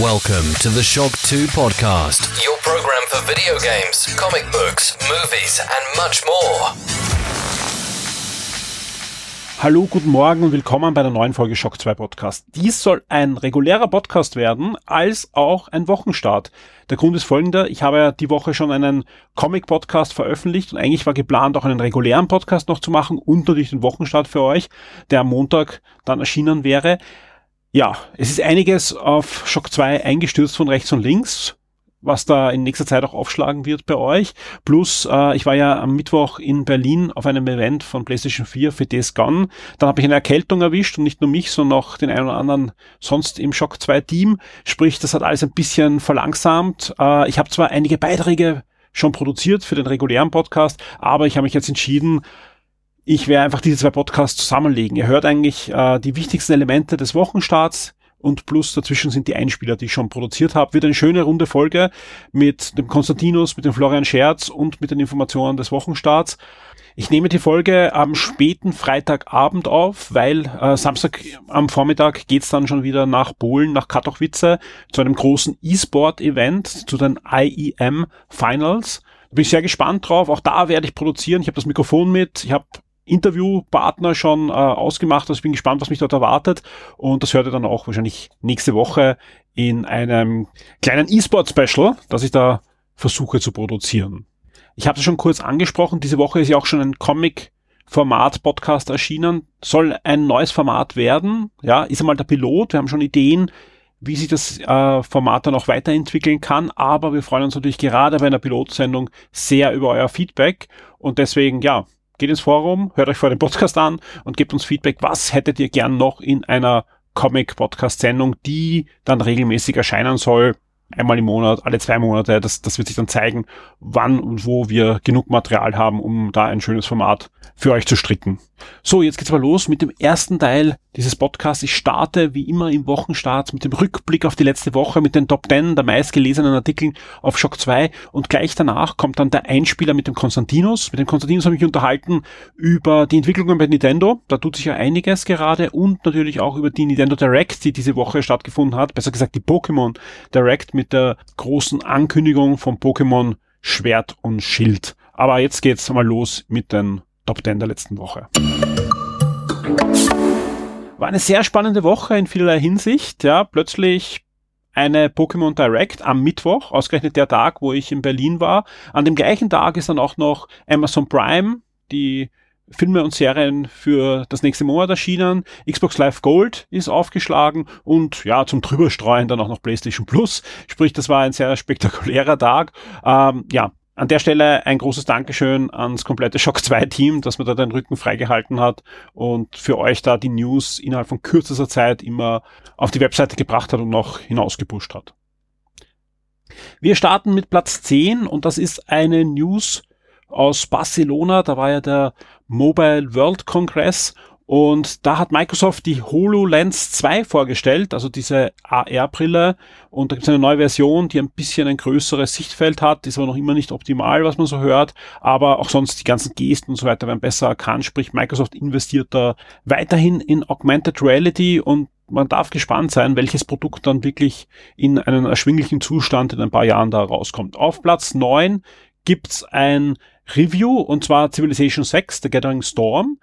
Welcome to the Shock 2 podcast, your program for video games, comic books, movies, and much more. Hallo, guten Morgen und willkommen bei der neuen Folge Shock 2 Podcast. Dies soll ein regulärer Podcast werden, als auch ein Wochenstart. Der Grund ist folgender, ich habe ja die Woche schon einen Comic-Podcast veröffentlicht und eigentlich war geplant, auch einen regulären Podcast noch zu machen und natürlich den Wochenstart für euch, der am Montag dann erschienen wäre. Ja, es ist einiges auf Shock 2 eingestürzt von rechts und links was da in nächster Zeit auch aufschlagen wird bei euch. Plus, äh, ich war ja am Mittwoch in Berlin auf einem Event von PlayStation 4 für Days Gone. Dann habe ich eine Erkältung erwischt und nicht nur mich, sondern auch den einen oder anderen sonst im Shock 2 Team. Sprich, das hat alles ein bisschen verlangsamt. Äh, ich habe zwar einige Beiträge schon produziert für den regulären Podcast, aber ich habe mich jetzt entschieden, ich werde einfach diese zwei Podcasts zusammenlegen. Ihr hört eigentlich äh, die wichtigsten Elemente des Wochenstarts und plus dazwischen sind die Einspieler, die ich schon produziert habe. Wird eine schöne runde Folge mit dem Konstantinus, mit dem Florian Scherz und mit den Informationen des Wochenstarts. Ich nehme die Folge am späten Freitagabend auf, weil äh, Samstag am Vormittag geht's dann schon wieder nach Polen, nach Katowice, zu einem großen E-Sport-Event, zu den IEM Finals. Bin ich sehr gespannt drauf. Auch da werde ich produzieren. Ich habe das Mikrofon mit. Ich habe Interviewpartner schon äh, ausgemacht. Also ich bin gespannt, was mich dort erwartet. Und das hört ihr dann auch wahrscheinlich nächste Woche in einem kleinen E-Sport-Special, das ich da versuche zu produzieren. Ich habe es schon kurz angesprochen. Diese Woche ist ja auch schon ein Comic Format Podcast erschienen. Soll ein neues Format werden. Ja, ist einmal der Pilot. Wir haben schon Ideen, wie sich das äh, Format dann auch weiterentwickeln kann. Aber wir freuen uns natürlich gerade bei einer Pilotsendung sehr über euer Feedback. Und deswegen, ja, geht ins Forum, hört euch vor dem Podcast an und gebt uns Feedback, was hättet ihr gern noch in einer Comic-Podcast-Sendung, die dann regelmäßig erscheinen soll einmal im Monat, alle zwei Monate. Das, das wird sich dann zeigen, wann und wo wir genug Material haben, um da ein schönes Format für euch zu stricken. So, jetzt geht's mal los mit dem ersten Teil dieses Podcasts. Ich starte wie immer im Wochenstart mit dem Rückblick auf die letzte Woche, mit den Top 10 der meistgelesenen Artikeln auf Shock 2 und gleich danach kommt dann der Einspieler mit dem Konstantinus. Mit dem Konstantinus habe ich mich unterhalten über die Entwicklungen bei Nintendo. Da tut sich ja einiges gerade und natürlich auch über die Nintendo Direct, die diese Woche stattgefunden hat. Besser gesagt die Pokémon Direct mit der großen Ankündigung von Pokémon Schwert und Schild. Aber jetzt geht's mal los mit den Top 10 der letzten Woche. War eine sehr spannende Woche in vielerlei Hinsicht. Ja, plötzlich eine Pokémon Direct am Mittwoch, ausgerechnet der Tag, wo ich in Berlin war. An dem gleichen Tag ist dann auch noch Amazon Prime, die Filme und Serien für das nächste Monat erschienen. Xbox Live Gold ist aufgeschlagen und ja, zum drüberstreuen dann auch noch PlayStation Plus. Sprich, das war ein sehr spektakulärer Tag. Ähm, ja, an der Stelle ein großes Dankeschön ans komplette Shock 2 Team, dass man da den Rücken freigehalten hat und für euch da die News innerhalb von kürzester Zeit immer auf die Webseite gebracht hat und noch hinausgepusht hat. Wir starten mit Platz 10 und das ist eine News aus Barcelona. Da war ja der Mobile World Congress und da hat Microsoft die HoloLens 2 vorgestellt, also diese AR-Brille. Und da gibt es eine neue Version, die ein bisschen ein größeres Sichtfeld hat, ist aber noch immer nicht optimal, was man so hört. Aber auch sonst die ganzen Gesten und so weiter werden besser erkannt. Sprich, Microsoft investiert da weiterhin in Augmented Reality und man darf gespannt sein, welches Produkt dann wirklich in einen erschwinglichen Zustand in ein paar Jahren da rauskommt. Auf Platz 9 gibt's ein Review und zwar Civilization 6, The Gathering Storm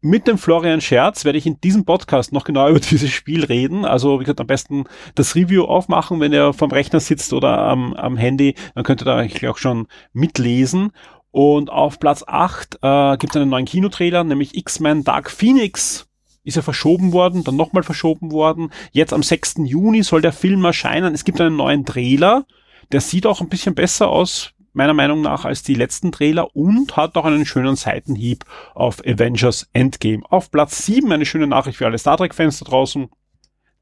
mit dem Florian Scherz werde ich in diesem Podcast noch genau über dieses Spiel reden. Also wie gesagt, am besten das Review aufmachen, wenn ihr vom Rechner sitzt oder am, am Handy, dann könnt ihr da eigentlich auch schon mitlesen. Und auf Platz 8 äh, gibt es einen neuen Kinotrailer, nämlich X-Men Dark Phoenix. Ist ja verschoben worden, dann nochmal verschoben worden. Jetzt am 6. Juni soll der Film erscheinen. Es gibt einen neuen Trailer. Der sieht auch ein bisschen besser aus, meiner Meinung nach als die letzten Trailer und hat auch einen schönen Seitenhieb auf Avengers Endgame. Auf Platz 7 eine schöne Nachricht für alle Star Trek-Fans da draußen.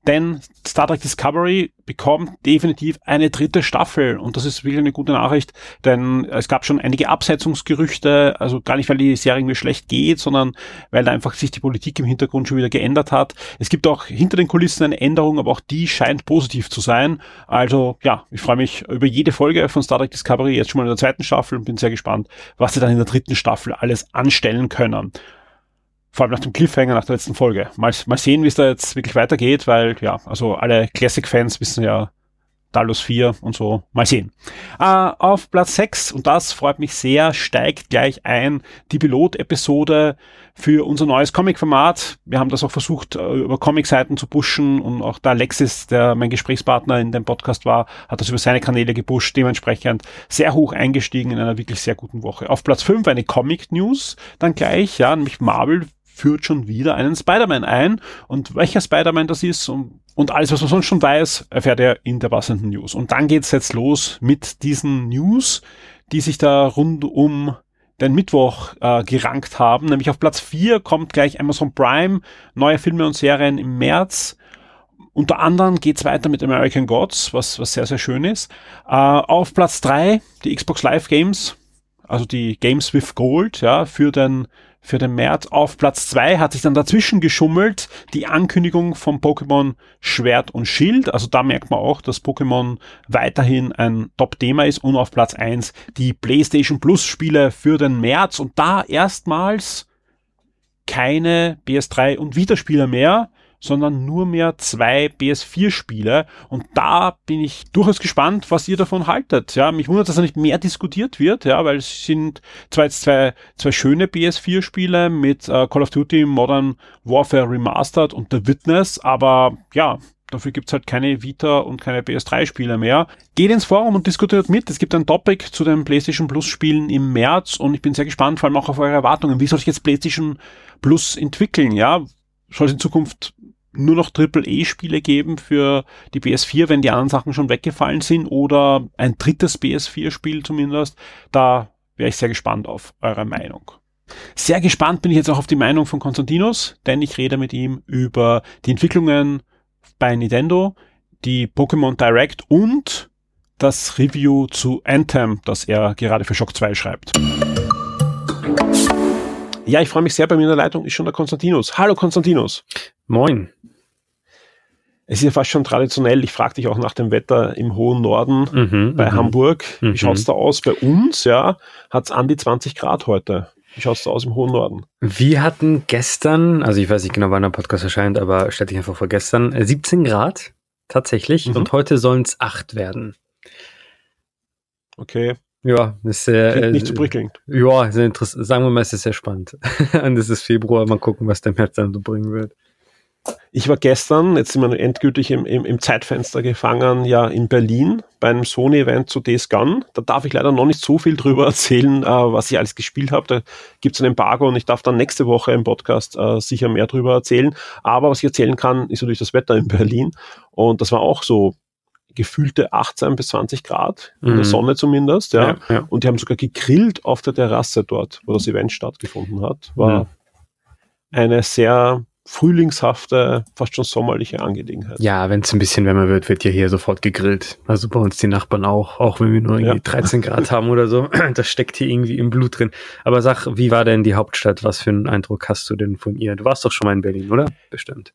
Denn Star Trek Discovery bekommt definitiv eine dritte Staffel und das ist wirklich eine gute Nachricht, denn es gab schon einige Absetzungsgerüchte, also gar nicht, weil die Serie irgendwie schlecht geht, sondern weil da einfach sich die Politik im Hintergrund schon wieder geändert hat. Es gibt auch hinter den Kulissen eine Änderung, aber auch die scheint positiv zu sein. Also ja, ich freue mich über jede Folge von Star Trek Discovery, jetzt schon mal in der zweiten Staffel und bin sehr gespannt, was sie dann in der dritten Staffel alles anstellen können. Vor allem nach dem Cliffhanger nach der letzten Folge. Mal, mal sehen, wie es da jetzt wirklich weitergeht, weil ja, also alle Classic-Fans wissen ja, Talos 4 und so. Mal sehen. Äh, auf Platz 6, und das freut mich sehr, steigt gleich ein die Pilot-Episode für unser neues Comic-Format. Wir haben das auch versucht, äh, über Comic-Seiten zu pushen und auch der Alexis, der mein Gesprächspartner in dem Podcast war, hat das über seine Kanäle gepusht, dementsprechend sehr hoch eingestiegen in einer wirklich sehr guten Woche. Auf Platz 5 eine Comic-News, dann gleich, ja, nämlich Marvel führt schon wieder einen Spider-Man ein und welcher Spider-Man das ist und, und alles, was man sonst schon weiß, erfährt er in der passenden News. Und dann geht's jetzt los mit diesen News, die sich da rund um den Mittwoch äh, gerankt haben. Nämlich auf Platz 4 kommt gleich Amazon Prime, neue Filme und Serien im März. Unter anderem geht's weiter mit American Gods, was, was sehr, sehr schön ist. Äh, auf Platz 3 die Xbox Live Games, also die Games with Gold, ja, für den für den März. Auf Platz zwei hat sich dann dazwischen geschummelt die Ankündigung von Pokémon Schwert und Schild. Also da merkt man auch, dass Pokémon weiterhin ein Top-Thema ist. Und auf Platz eins die PlayStation Plus Spiele für den März. Und da erstmals keine PS3 und Vita-Spieler mehr, sondern nur mehr zwei PS4-Spiele. Und da bin ich durchaus gespannt, was ihr davon haltet. Ja, mich wundert, dass da nicht mehr diskutiert wird, ja, weil es sind jetzt zwei, zwei schöne PS4-Spiele mit äh, Call of Duty Modern Warfare Remastered und The Witness, aber ja, Dafür gibt's halt keine Vita und keine PS3-Spiele mehr. Geht ins Forum und diskutiert mit. Es gibt ein Topic zu den PlayStation Plus-Spielen im März und ich bin sehr gespannt, vor allem auch auf eure Erwartungen. Wie soll sich jetzt PlayStation Plus entwickeln? Ja, soll es in Zukunft nur noch Triple-E-Spiele geben für die PS4, wenn die anderen Sachen schon weggefallen sind oder ein drittes PS4-Spiel zumindest. Da wäre ich sehr gespannt auf eure Meinung. Sehr gespannt bin ich jetzt auch auf die Meinung von Konstantinos, denn ich rede mit ihm über die Entwicklungen bei Nintendo, die Pokémon Direct und das Review zu Anthem, das er gerade für Shock 2 schreibt. Ja, ich freue mich sehr, bei mir in der Leitung ist schon der Konstantinos. Hallo Konstantinos. Moin. Es ist ja fast schon traditionell, ich frage dich auch nach dem Wetter im hohen Norden mhm, bei mhm. Hamburg. Wie mhm. schaut's da aus? Bei uns, ja, hat's an die 20 Grad heute. Wie schaut's da aus im hohen Norden? Wir hatten gestern, also ich weiß nicht genau, wann der Podcast erscheint, aber stell dich einfach vor gestern, 17 äh, Grad tatsächlich mhm. und heute sollen es 8 werden. Okay. Ja, ist sehr. Nicht zu prickelnd. Ja, sehr interessant. Sagen wir mal, es ist sehr spannend. Und es ist Februar, mal gucken, was der März dann so bringen wird. Ich war gestern, jetzt sind wir endgültig im, im, im Zeitfenster gefangen, ja in Berlin bei einem Sony-Event zu Days Gone. Da darf ich leider noch nicht so viel drüber erzählen, äh, was ich alles gespielt habe. Da gibt es ein Embargo und ich darf dann nächste Woche im Podcast äh, sicher mehr drüber erzählen. Aber was ich erzählen kann, ist natürlich das Wetter in Berlin. Und das war auch so gefühlte 18 bis 20 Grad, in mhm. der Sonne zumindest, ja. Ja, ja. Und die haben sogar gegrillt auf der Terrasse dort, wo das Event stattgefunden hat. War eine sehr frühlingshafte, fast schon sommerliche Angelegenheit. Ja, wenn es ein bisschen wärmer wird, wird ja hier sofort gegrillt. Also bei uns die Nachbarn auch, auch wenn wir nur irgendwie 13 Grad haben oder so. Das steckt hier irgendwie im Blut drin. Aber sag, wie war denn die Hauptstadt? Was für einen Eindruck hast du denn von ihr? Du warst doch schon mal in Berlin, oder? Bestimmt.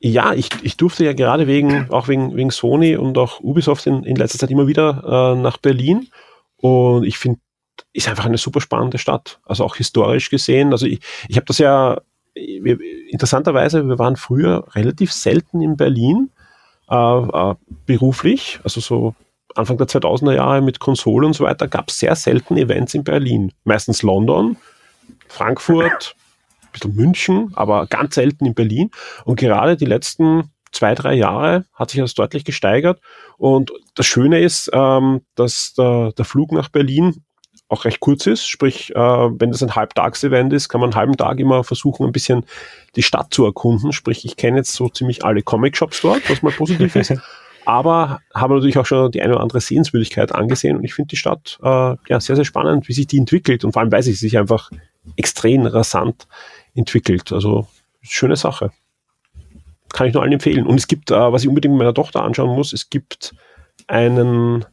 Ja, ich, ich durfte ja gerade wegen, auch wegen, wegen Sony und auch Ubisoft in, in letzter Zeit immer wieder äh, nach Berlin. Und ich finde, ist einfach eine super spannende Stadt. Also auch historisch gesehen. Also ich, ich habe das ja, wir, interessanterweise, wir waren früher relativ selten in Berlin, äh, äh, beruflich. Also so Anfang der 2000er Jahre mit Konsole und so weiter gab es sehr selten Events in Berlin. Meistens London, Frankfurt, bisschen München, aber ganz selten in Berlin. Und gerade die letzten zwei, drei Jahre hat sich das deutlich gesteigert. Und das Schöne ist, ähm, dass der, der Flug nach Berlin auch recht kurz ist. Sprich, äh, wenn das ein Halbtagsevent ist, kann man einen halben Tag immer versuchen, ein bisschen die Stadt zu erkunden. Sprich, ich kenne jetzt so ziemlich alle Comic-Shops dort, was mal positiv ist. Aber habe natürlich auch schon die eine oder andere Sehenswürdigkeit angesehen und ich finde die Stadt äh, ja sehr, sehr spannend, wie sich die entwickelt und vor allem, weil sie sich einfach extrem rasant entwickelt. Also schöne Sache. Kann ich nur allen empfehlen. Und es gibt, äh, was ich unbedingt meiner Tochter anschauen muss, es gibt einen,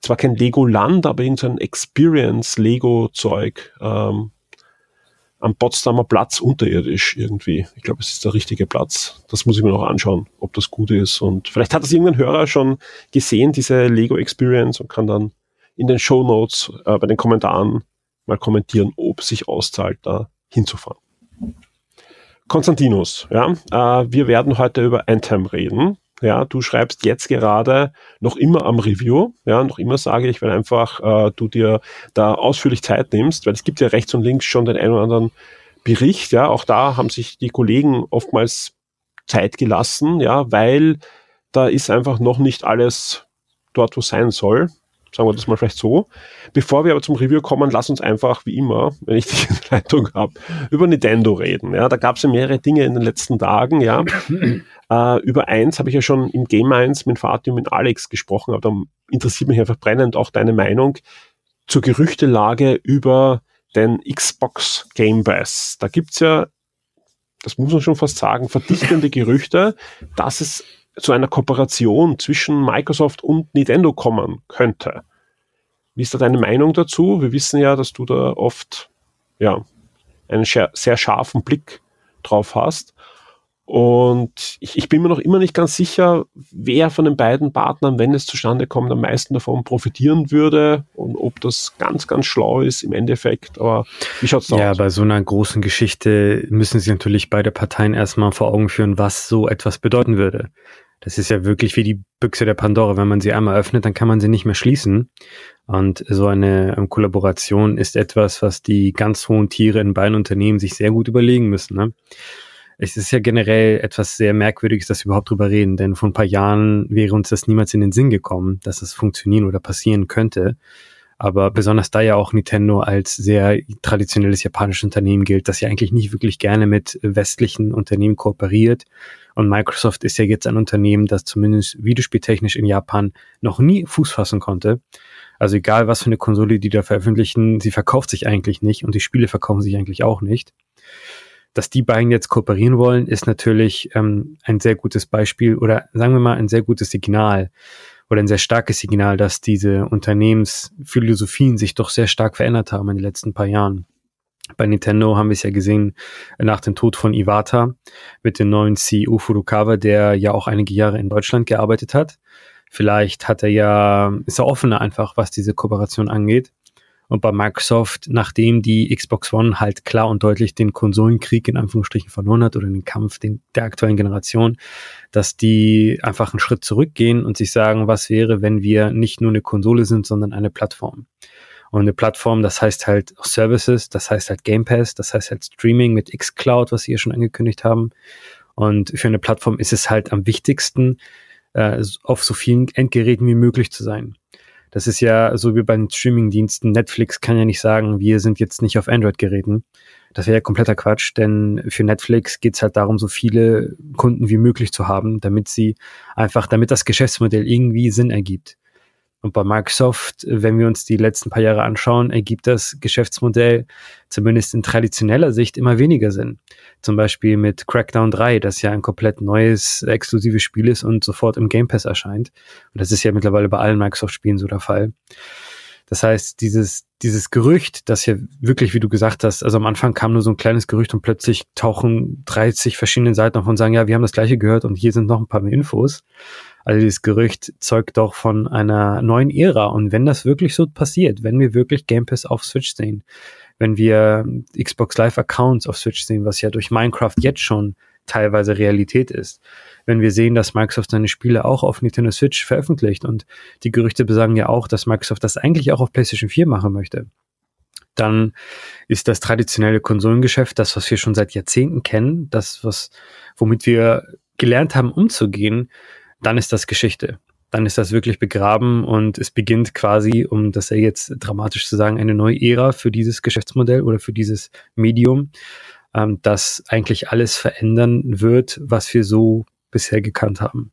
zwar kein Lego-Land, aber irgendein Experience-Lego-Zeug ähm, am Potsdamer Platz unterirdisch irgendwie. Ich glaube, es ist der richtige Platz. Das muss ich mir noch anschauen, ob das gut ist. Und vielleicht hat das irgendein Hörer schon gesehen, diese Lego Experience, und kann dann in den Show Notes äh, bei den Kommentaren mal kommentieren, ob sich auszahlt, da hinzufahren. Konstantinus, ja, äh, wir werden heute über Anthem reden. Ja, du schreibst jetzt gerade noch immer am Review, ja, noch immer sage ich, wenn einfach äh, du dir da ausführlich Zeit nimmst, weil es gibt ja rechts und links schon den einen oder anderen Bericht, ja, auch da haben sich die Kollegen oftmals Zeit gelassen, ja, weil da ist einfach noch nicht alles dort, wo sein soll. Sagen wir das mal vielleicht so. Bevor wir aber zum Review kommen, lass uns einfach, wie immer, wenn ich die Leitung habe, über Nintendo reden. Ja, da gab es ja mehrere Dinge in den letzten Tagen. Ja, äh, über eins habe ich ja schon im Game 1 mit Fatih und mit Alex gesprochen, aber da interessiert mich einfach brennend auch deine Meinung zur Gerüchtelage über den Xbox Game Pass. Da gibt's ja, das muss man schon fast sagen, verdichtende Gerüchte, dass es zu einer Kooperation zwischen Microsoft und Nintendo kommen könnte. Wie ist da deine Meinung dazu? Wir wissen ja, dass du da oft ja, einen sehr scharfen Blick drauf hast. Und ich, ich, bin mir noch immer nicht ganz sicher, wer von den beiden Partnern, wenn es zustande kommt, am meisten davon profitieren würde und ob das ganz, ganz schlau ist im Endeffekt. Aber wie schaut's da ja, aus? Ja, bei so einer großen Geschichte müssen sich natürlich beide Parteien erstmal vor Augen führen, was so etwas bedeuten würde. Das ist ja wirklich wie die Büchse der Pandora. Wenn man sie einmal öffnet, dann kann man sie nicht mehr schließen. Und so eine ähm, Kollaboration ist etwas, was die ganz hohen Tiere in beiden Unternehmen sich sehr gut überlegen müssen. Ne? Es ist ja generell etwas sehr Merkwürdiges, dass wir überhaupt drüber reden, denn vor ein paar Jahren wäre uns das niemals in den Sinn gekommen, dass es funktionieren oder passieren könnte. Aber besonders da ja auch Nintendo als sehr traditionelles japanisches Unternehmen gilt, das ja eigentlich nicht wirklich gerne mit westlichen Unternehmen kooperiert und Microsoft ist ja jetzt ein Unternehmen, das zumindest videospieltechnisch in Japan noch nie Fuß fassen konnte. Also egal, was für eine Konsole die da veröffentlichen, sie verkauft sich eigentlich nicht und die Spiele verkaufen sich eigentlich auch nicht. Dass die beiden jetzt kooperieren wollen, ist natürlich ähm, ein sehr gutes Beispiel oder sagen wir mal ein sehr gutes Signal oder ein sehr starkes Signal, dass diese Unternehmensphilosophien sich doch sehr stark verändert haben in den letzten paar Jahren. Bei Nintendo haben wir es ja gesehen nach dem Tod von Iwata mit dem neuen CEO Furukawa, der ja auch einige Jahre in Deutschland gearbeitet hat. Vielleicht hat er ja, ist er offener einfach, was diese Kooperation angeht. Und bei Microsoft, nachdem die Xbox One halt klar und deutlich den Konsolenkrieg in Anführungsstrichen verloren hat oder den Kampf den, der aktuellen Generation, dass die einfach einen Schritt zurückgehen und sich sagen, was wäre, wenn wir nicht nur eine Konsole sind, sondern eine Plattform. Und eine Plattform, das heißt halt Services, das heißt halt Game Pass, das heißt halt Streaming mit xCloud, was sie hier schon angekündigt haben. Und für eine Plattform ist es halt am wichtigsten, äh, auf so vielen Endgeräten wie möglich zu sein. Das ist ja so wie bei den Streaming-Diensten. Netflix kann ja nicht sagen, wir sind jetzt nicht auf Android-Geräten. Das wäre ja kompletter Quatsch, denn für Netflix geht es halt darum, so viele Kunden wie möglich zu haben, damit sie einfach, damit das Geschäftsmodell irgendwie Sinn ergibt. Und bei Microsoft, wenn wir uns die letzten paar Jahre anschauen, ergibt das Geschäftsmodell zumindest in traditioneller Sicht immer weniger Sinn. Zum Beispiel mit Crackdown 3, das ja ein komplett neues, exklusives Spiel ist und sofort im Game Pass erscheint. Und das ist ja mittlerweile bei allen Microsoft-Spielen so der Fall. Das heißt, dieses, dieses Gerücht, das ja wirklich, wie du gesagt hast, also am Anfang kam nur so ein kleines Gerücht und plötzlich tauchen 30 verschiedene Seiten auf und sagen, ja, wir haben das gleiche gehört und hier sind noch ein paar mehr Infos. Also dieses Gerücht zeugt doch von einer neuen Ära. Und wenn das wirklich so passiert, wenn wir wirklich Game Pass auf Switch sehen, wenn wir Xbox Live Accounts auf Switch sehen, was ja durch Minecraft jetzt schon teilweise Realität ist. Wenn wir sehen, dass Microsoft seine Spiele auch auf Nintendo Switch veröffentlicht und die Gerüchte besagen ja auch, dass Microsoft das eigentlich auch auf PlayStation 4 machen möchte, dann ist das traditionelle Konsolengeschäft, das, was wir schon seit Jahrzehnten kennen, das, was, womit wir gelernt haben, umzugehen, dann ist das Geschichte. Dann ist das wirklich begraben und es beginnt quasi, um das ja jetzt dramatisch zu sagen, eine neue Ära für dieses Geschäftsmodell oder für dieses Medium, ähm, das eigentlich alles verändern wird, was wir so bisher gekannt haben.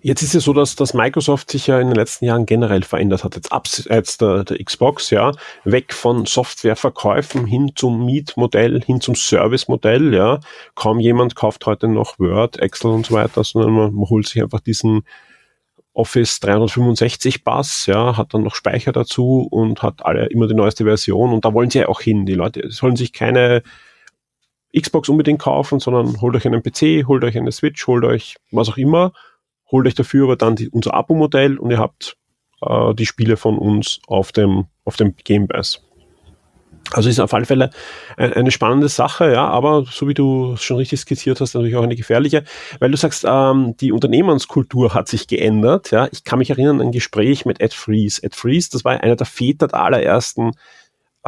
Jetzt ist es so, dass, dass Microsoft sich ja in den letzten Jahren generell verändert hat. Jetzt abseits der, der Xbox, ja, weg von Softwareverkäufen hin zum Mietmodell, hin zum Servicemodell, ja. Kaum jemand kauft heute noch Word, Excel und so weiter, sondern man, man holt sich einfach diesen Office 365 Bass, ja, hat dann noch Speicher dazu und hat alle immer die neueste Version und da wollen sie ja auch hin. Die Leute sollen sich keine Xbox unbedingt kaufen, sondern holt euch einen PC, holt euch eine Switch, holt euch was auch immer holt euch dafür aber dann die, unser Abo-Modell und ihr habt äh, die Spiele von uns auf dem, auf dem Game Pass. Also ist auf alle Fälle eine spannende Sache, ja, aber so wie du schon richtig skizziert hast, natürlich auch eine gefährliche, weil du sagst, ähm, die Unternehmenskultur hat sich geändert, ja. Ich kann mich erinnern an ein Gespräch mit Ed Freeze. Ed Freeze, das war einer der Väter der allerersten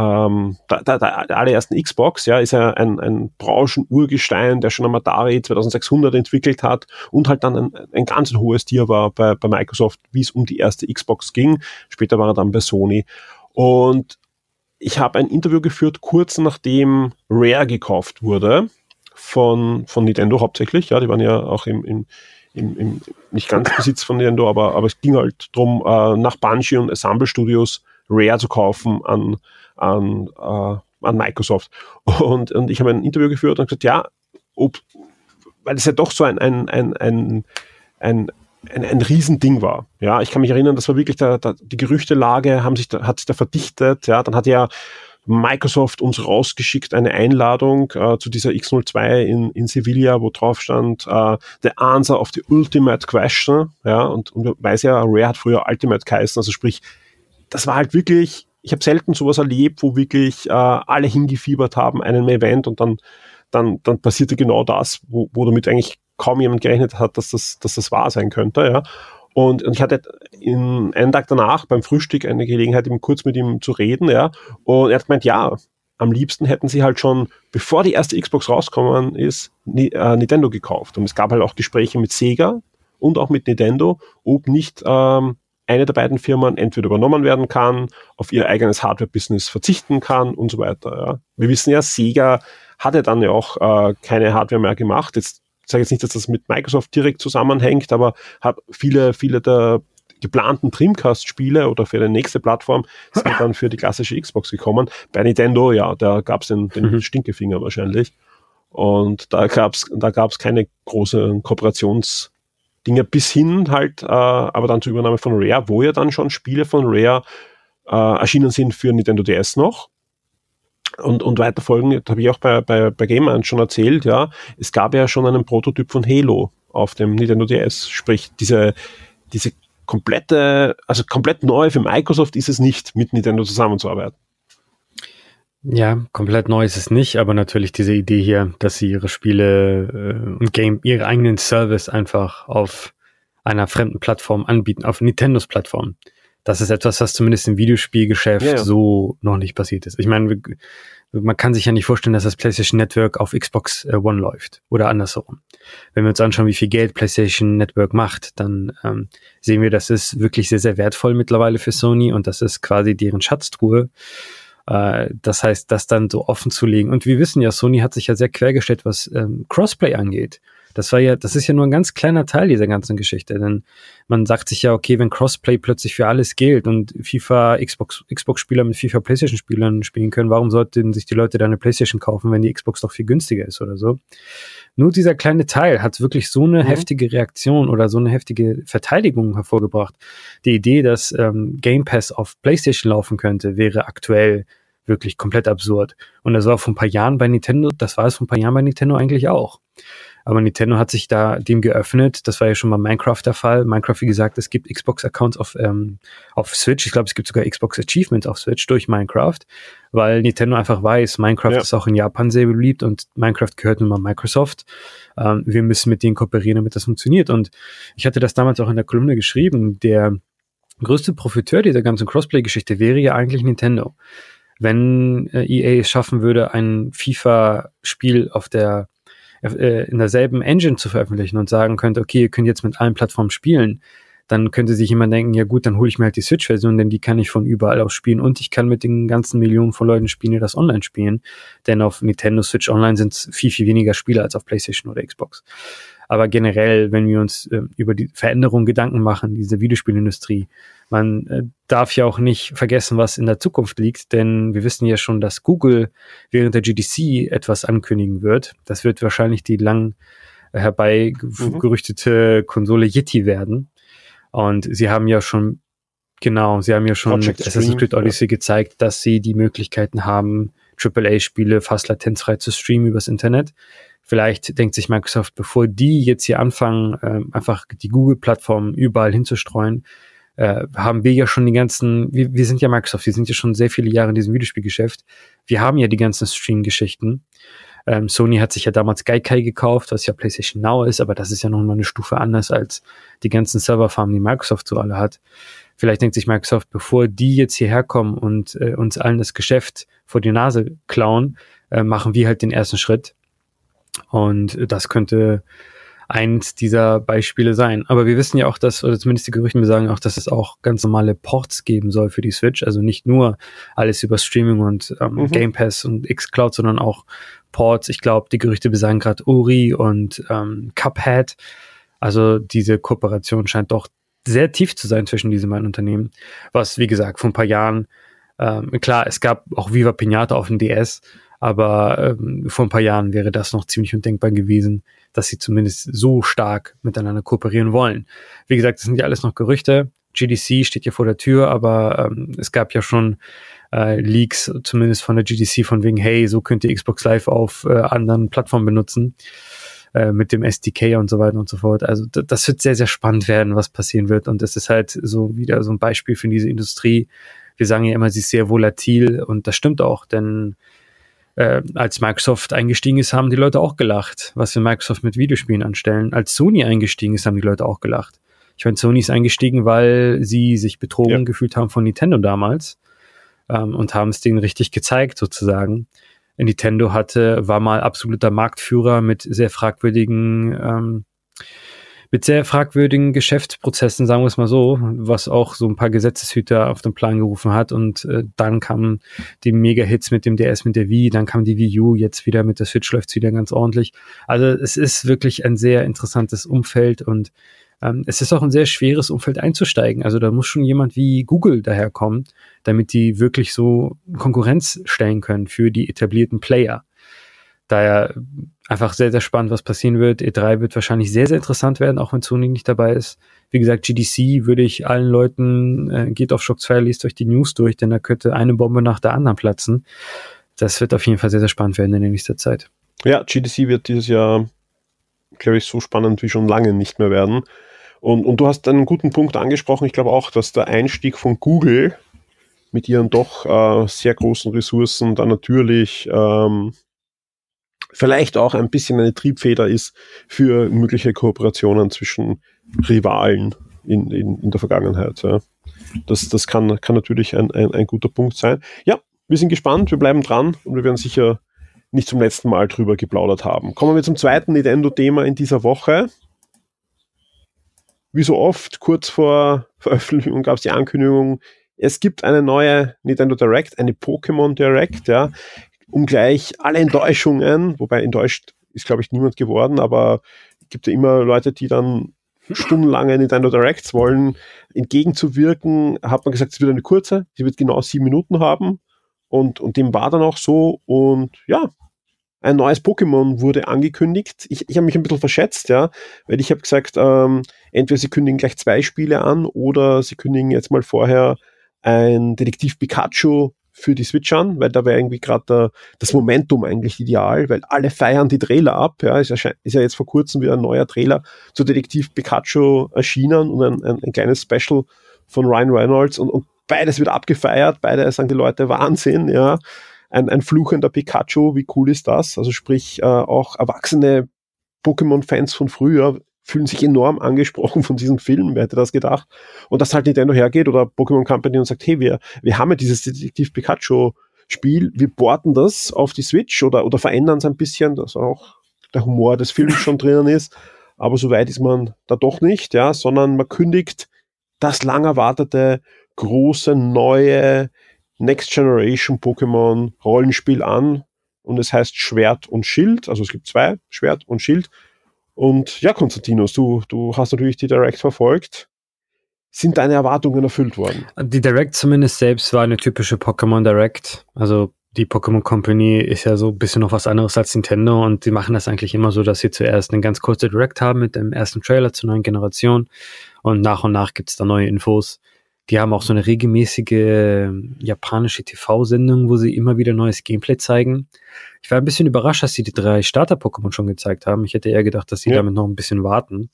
ähm, der, der, der allerersten Xbox, ja, ist ja ein, ein Branchenurgestein, der schon am Atari 2600 entwickelt hat und halt dann ein, ein ganz hohes Tier war bei, bei Microsoft, wie es um die erste Xbox ging. Später war er dann bei Sony. Und ich habe ein Interview geführt, kurz nachdem Rare gekauft wurde von, von Nintendo hauptsächlich. Ja, die waren ja auch im, im, im, im nicht ganz Besitz von Nintendo, aber, aber es ging halt darum, äh, nach Bungie und Assemble Studios Rare zu kaufen an, an, äh, an Microsoft. Und, und ich habe ein Interview geführt und gesagt, ja, ob, weil es ja doch so ein, ein, ein, ein, ein ein, ein Riesending war. Ja, ich kann mich erinnern, das war wirklich der, der, die Gerüchtelage haben sich da, hat sich da verdichtet. Ja, dann hat ja Microsoft uns rausgeschickt eine Einladung äh, zu dieser X02 in, in Sevilla, wo drauf stand äh, The Answer of the Ultimate Question. Ja, und, und man weiß ja, Rare hat früher Ultimate geheißen, also sprich, das war halt wirklich ich habe selten sowas erlebt, wo wirklich äh, alle hingefiebert haben, einen Event und dann, dann, dann passierte genau das, wo, wo damit eigentlich kaum jemand gerechnet hat, dass das, dass das wahr sein könnte, ja. Und, und ich hatte in, einen Tag danach beim Frühstück eine Gelegenheit, eben kurz mit ihm zu reden, ja. Und er hat gemeint, ja, am liebsten hätten sie halt schon, bevor die erste Xbox rauskommen ist, äh, Nintendo gekauft. Und es gab halt auch Gespräche mit Sega und auch mit Nintendo, ob nicht ähm, eine der beiden Firmen entweder übernommen werden kann, auf ihr eigenes Hardware-Business verzichten kann und so weiter. Ja. Wir wissen ja, Sega hatte dann ja auch äh, keine Hardware mehr gemacht. Jetzt sage jetzt nicht, dass das mit Microsoft direkt zusammenhängt, aber hat viele, viele der geplanten Dreamcast-Spiele oder für die nächste Plattform sind dann für die klassische Xbox gekommen. Bei Nintendo, ja, da gab es den, den mhm. Stinkefinger wahrscheinlich. Und da gab es da gab's keine große Kooperations- Dinge bis hin halt, äh, aber dann zur Übernahme von Rare, wo ja dann schon Spiele von Rare äh, erschienen sind für Nintendo DS noch. Und, und weiter folgen, habe ich auch bei, bei, bei Game schon erzählt, ja, es gab ja schon einen Prototyp von Halo auf dem Nintendo DS, sprich diese, diese komplette, also komplett neu für Microsoft ist es nicht, mit Nintendo zusammenzuarbeiten. Ja, komplett neu ist es nicht, aber natürlich diese Idee hier, dass sie ihre Spiele äh, und Game, ihre eigenen Service einfach auf einer fremden Plattform anbieten, auf Nintendos Plattform. Das ist etwas, was zumindest im Videospielgeschäft ja, ja. so noch nicht passiert ist. Ich meine, man kann sich ja nicht vorstellen, dass das PlayStation Network auf Xbox äh, One läuft oder andersherum. Wenn wir uns anschauen, wie viel Geld PlayStation Network macht, dann ähm, sehen wir, das ist wirklich sehr, sehr wertvoll mittlerweile für Sony und das ist quasi deren Schatztruhe. Äh, das heißt, das dann so offen zu legen. Und wir wissen ja, Sony hat sich ja sehr quergestellt, was ähm, Crossplay angeht. Das war ja, das ist ja nur ein ganz kleiner Teil dieser ganzen Geschichte, denn man sagt sich ja, okay, wenn Crossplay plötzlich für alles gilt und FIFA, Xbox, Xbox-Spieler mit FIFA PlayStation-Spielern spielen können, warum sollten sich die Leute dann eine PlayStation kaufen, wenn die Xbox doch viel günstiger ist oder so? Nur dieser kleine Teil hat wirklich so eine mhm. heftige Reaktion oder so eine heftige Verteidigung hervorgebracht. Die Idee, dass ähm, Game Pass auf PlayStation laufen könnte, wäre aktuell wirklich komplett absurd. Und das war vor ein paar Jahren bei Nintendo, das war es vor ein paar Jahren bei Nintendo eigentlich auch. Aber Nintendo hat sich da dem geöffnet. Das war ja schon mal Minecraft der Fall. Minecraft, wie gesagt, es gibt Xbox-Accounts auf, ähm, auf Switch. Ich glaube, es gibt sogar Xbox Achievements auf Switch durch Minecraft, weil Nintendo einfach weiß, Minecraft ja. ist auch in Japan sehr beliebt und Minecraft gehört nun mal Microsoft. Ähm, wir müssen mit denen kooperieren, damit das funktioniert. Und ich hatte das damals auch in der Kolumne geschrieben. Der größte Profiteur dieser ganzen Crossplay-Geschichte wäre ja eigentlich Nintendo wenn äh, EA es schaffen würde, ein FIFA-Spiel auf der äh, in derselben Engine zu veröffentlichen und sagen könnte, okay, ihr könnt jetzt mit allen Plattformen spielen, dann könnte sich jemand denken, ja gut, dann hole ich mir halt die Switch-Version, denn die kann ich von überall aus spielen und ich kann mit den ganzen Millionen von Leuten spielen, die das online spielen. Denn auf Nintendo Switch Online sind es viel, viel weniger Spiele als auf PlayStation oder Xbox. Aber generell, wenn wir uns äh, über die Veränderung Gedanken machen, diese Videospielindustrie, man äh, darf ja auch nicht vergessen, was in der Zukunft liegt, denn wir wissen ja schon, dass Google während der GDC etwas ankündigen wird. Das wird wahrscheinlich die lang herbeigerüchtete mhm. Konsole Yeti werden. Und sie haben ja schon, genau, sie haben ja schon Project mit Assassin's Creed Odyssey ja. gezeigt, dass sie die Möglichkeiten haben, AAA-Spiele fast latenzfrei zu streamen übers Internet. Vielleicht denkt sich Microsoft, bevor die jetzt hier anfangen, äh, einfach die Google-Plattform überall hinzustreuen, äh, haben wir ja schon die ganzen, wir, wir sind ja Microsoft, wir sind ja schon sehr viele Jahre in diesem Videospielgeschäft. Wir haben ja die ganzen Stream-Geschichten. Ähm, Sony hat sich ja damals Gaikai gekauft, was ja PlayStation Now ist, aber das ist ja noch mal eine Stufe anders als die ganzen Serverfarmen, die Microsoft so alle hat. Vielleicht denkt sich Microsoft, bevor die jetzt hierher kommen und äh, uns allen das Geschäft vor die Nase klauen, äh, machen wir halt den ersten Schritt. Und das könnte eins dieser Beispiele sein. Aber wir wissen ja auch, dass, oder zumindest die Gerüchte sagen auch, dass es auch ganz normale Ports geben soll für die Switch. Also nicht nur alles über Streaming und ähm, mhm. Game Pass und xCloud, sondern auch Ports. Ich glaube, die Gerüchte besagen gerade Uri und ähm, Cuphead. Also diese Kooperation scheint doch sehr tief zu sein zwischen diesen beiden Unternehmen. Was, wie gesagt, vor ein paar Jahren, ähm, klar, es gab auch Viva Pinata auf dem DS, aber ähm, vor ein paar Jahren wäre das noch ziemlich undenkbar gewesen, dass sie zumindest so stark miteinander kooperieren wollen. Wie gesagt, das sind ja alles noch Gerüchte. GDC steht ja vor der Tür, aber ähm, es gab ja schon äh, Leaks, zumindest von der GDC, von wegen, hey, so könnt ihr Xbox Live auf äh, anderen Plattformen benutzen äh, mit dem SDK und so weiter und so fort. Also das wird sehr, sehr spannend werden, was passieren wird. Und das ist halt so wieder so ein Beispiel für diese Industrie. Wir sagen ja immer, sie ist sehr volatil und das stimmt auch, denn äh, als Microsoft eingestiegen ist, haben die Leute auch gelacht, was wir Microsoft mit Videospielen anstellen. Als Sony eingestiegen ist, haben die Leute auch gelacht. Ich meine, Sony ist eingestiegen, weil sie sich betrogen ja. gefühlt haben von Nintendo damals ähm, und haben es denen richtig gezeigt, sozusagen. Nintendo hatte, war mal absoluter Marktführer mit sehr fragwürdigen ähm, mit sehr fragwürdigen Geschäftsprozessen, sagen wir es mal so, was auch so ein paar Gesetzeshüter auf den Plan gerufen hat. Und äh, dann kamen die Mega-Hits mit dem DS, mit der Wii, dann kam die Wii U, jetzt wieder mit der Switch läuft's wieder ganz ordentlich. Also es ist wirklich ein sehr interessantes Umfeld und ähm, es ist auch ein sehr schweres Umfeld einzusteigen. Also da muss schon jemand wie Google daherkommen, damit die wirklich so Konkurrenz stellen können für die etablierten Player. Daher einfach sehr, sehr spannend, was passieren wird. E3 wird wahrscheinlich sehr, sehr interessant werden, auch wenn Sony nicht dabei ist. Wie gesagt, GDC würde ich allen Leuten, äh, geht auf Shock 2, liest euch die News durch, denn da könnte eine Bombe nach der anderen platzen. Das wird auf jeden Fall sehr, sehr spannend werden in der nächsten Zeit. Ja, GDC wird dieses Jahr, glaube ich, so spannend wie schon lange nicht mehr werden. Und, und du hast einen guten Punkt angesprochen. Ich glaube auch, dass der Einstieg von Google mit ihren doch äh, sehr großen Ressourcen dann natürlich ähm, vielleicht auch ein bisschen eine Triebfeder ist für mögliche Kooperationen zwischen Rivalen in, in, in der Vergangenheit. Ja. Das, das kann, kann natürlich ein, ein, ein guter Punkt sein. Ja, wir sind gespannt, wir bleiben dran und wir werden sicher nicht zum letzten Mal drüber geplaudert haben. Kommen wir zum zweiten Nintendo-Thema in dieser Woche. Wie so oft, kurz vor Veröffentlichung gab es die Ankündigung, es gibt eine neue Nintendo Direct, eine Pokémon Direct, ja um gleich alle Enttäuschungen, wobei enttäuscht ist, glaube ich, niemand geworden, aber es gibt ja immer Leute, die dann stundenlange Nintendo Directs wollen, entgegenzuwirken, hat man gesagt, es wird eine kurze, sie wird genau sieben Minuten haben. Und, und dem war dann auch so. Und ja, ein neues Pokémon wurde angekündigt. Ich, ich habe mich ein bisschen verschätzt, ja, weil ich habe gesagt, ähm, entweder sie kündigen gleich zwei Spiele an oder sie kündigen jetzt mal vorher ein Detektiv Pikachu für die Switch an, weil da wäre irgendwie gerade das Momentum eigentlich ideal, weil alle feiern die Trailer ab. Ja, ist ja, ist ja jetzt vor kurzem wieder ein neuer Trailer zu Detektiv Pikachu erschienen und ein, ein, ein kleines Special von Ryan Reynolds und, und beides wird abgefeiert, beide sagen die Leute Wahnsinn, ja. Ein, ein fluchender Pikachu, wie cool ist das? Also sprich, äh, auch erwachsene Pokémon-Fans von früher fühlen sich enorm angesprochen von diesem Film, wer hätte das gedacht? Und dass halt Nintendo hergeht oder Pokémon Company und sagt, hey, wir, wir haben ja dieses Detektiv Pikachu Spiel, wir porten das auf die Switch oder, oder verändern es ein bisschen, dass auch der Humor des Films schon drinnen ist. Aber so weit ist man da doch nicht, ja, sondern man kündigt das lang erwartete große neue Next Generation Pokémon Rollenspiel an und es heißt Schwert und Schild, also es gibt zwei, Schwert und Schild und ja, Konstantinos, du, du hast natürlich die Direct verfolgt. Sind deine Erwartungen erfüllt worden? Die Direct zumindest selbst war eine typische Pokémon Direct. Also die Pokémon Company ist ja so ein bisschen noch was anderes als Nintendo und die machen das eigentlich immer so, dass sie zuerst eine ganz kurze Direct haben mit dem ersten Trailer zur neuen Generation und nach und nach gibt's da neue Infos. Die haben auch so eine regelmäßige ähm, japanische TV-Sendung, wo sie immer wieder neues Gameplay zeigen. Ich war ein bisschen überrascht, dass sie die drei Starter-Pokémon schon gezeigt haben. Ich hätte eher gedacht, dass sie ja. damit noch ein bisschen warten.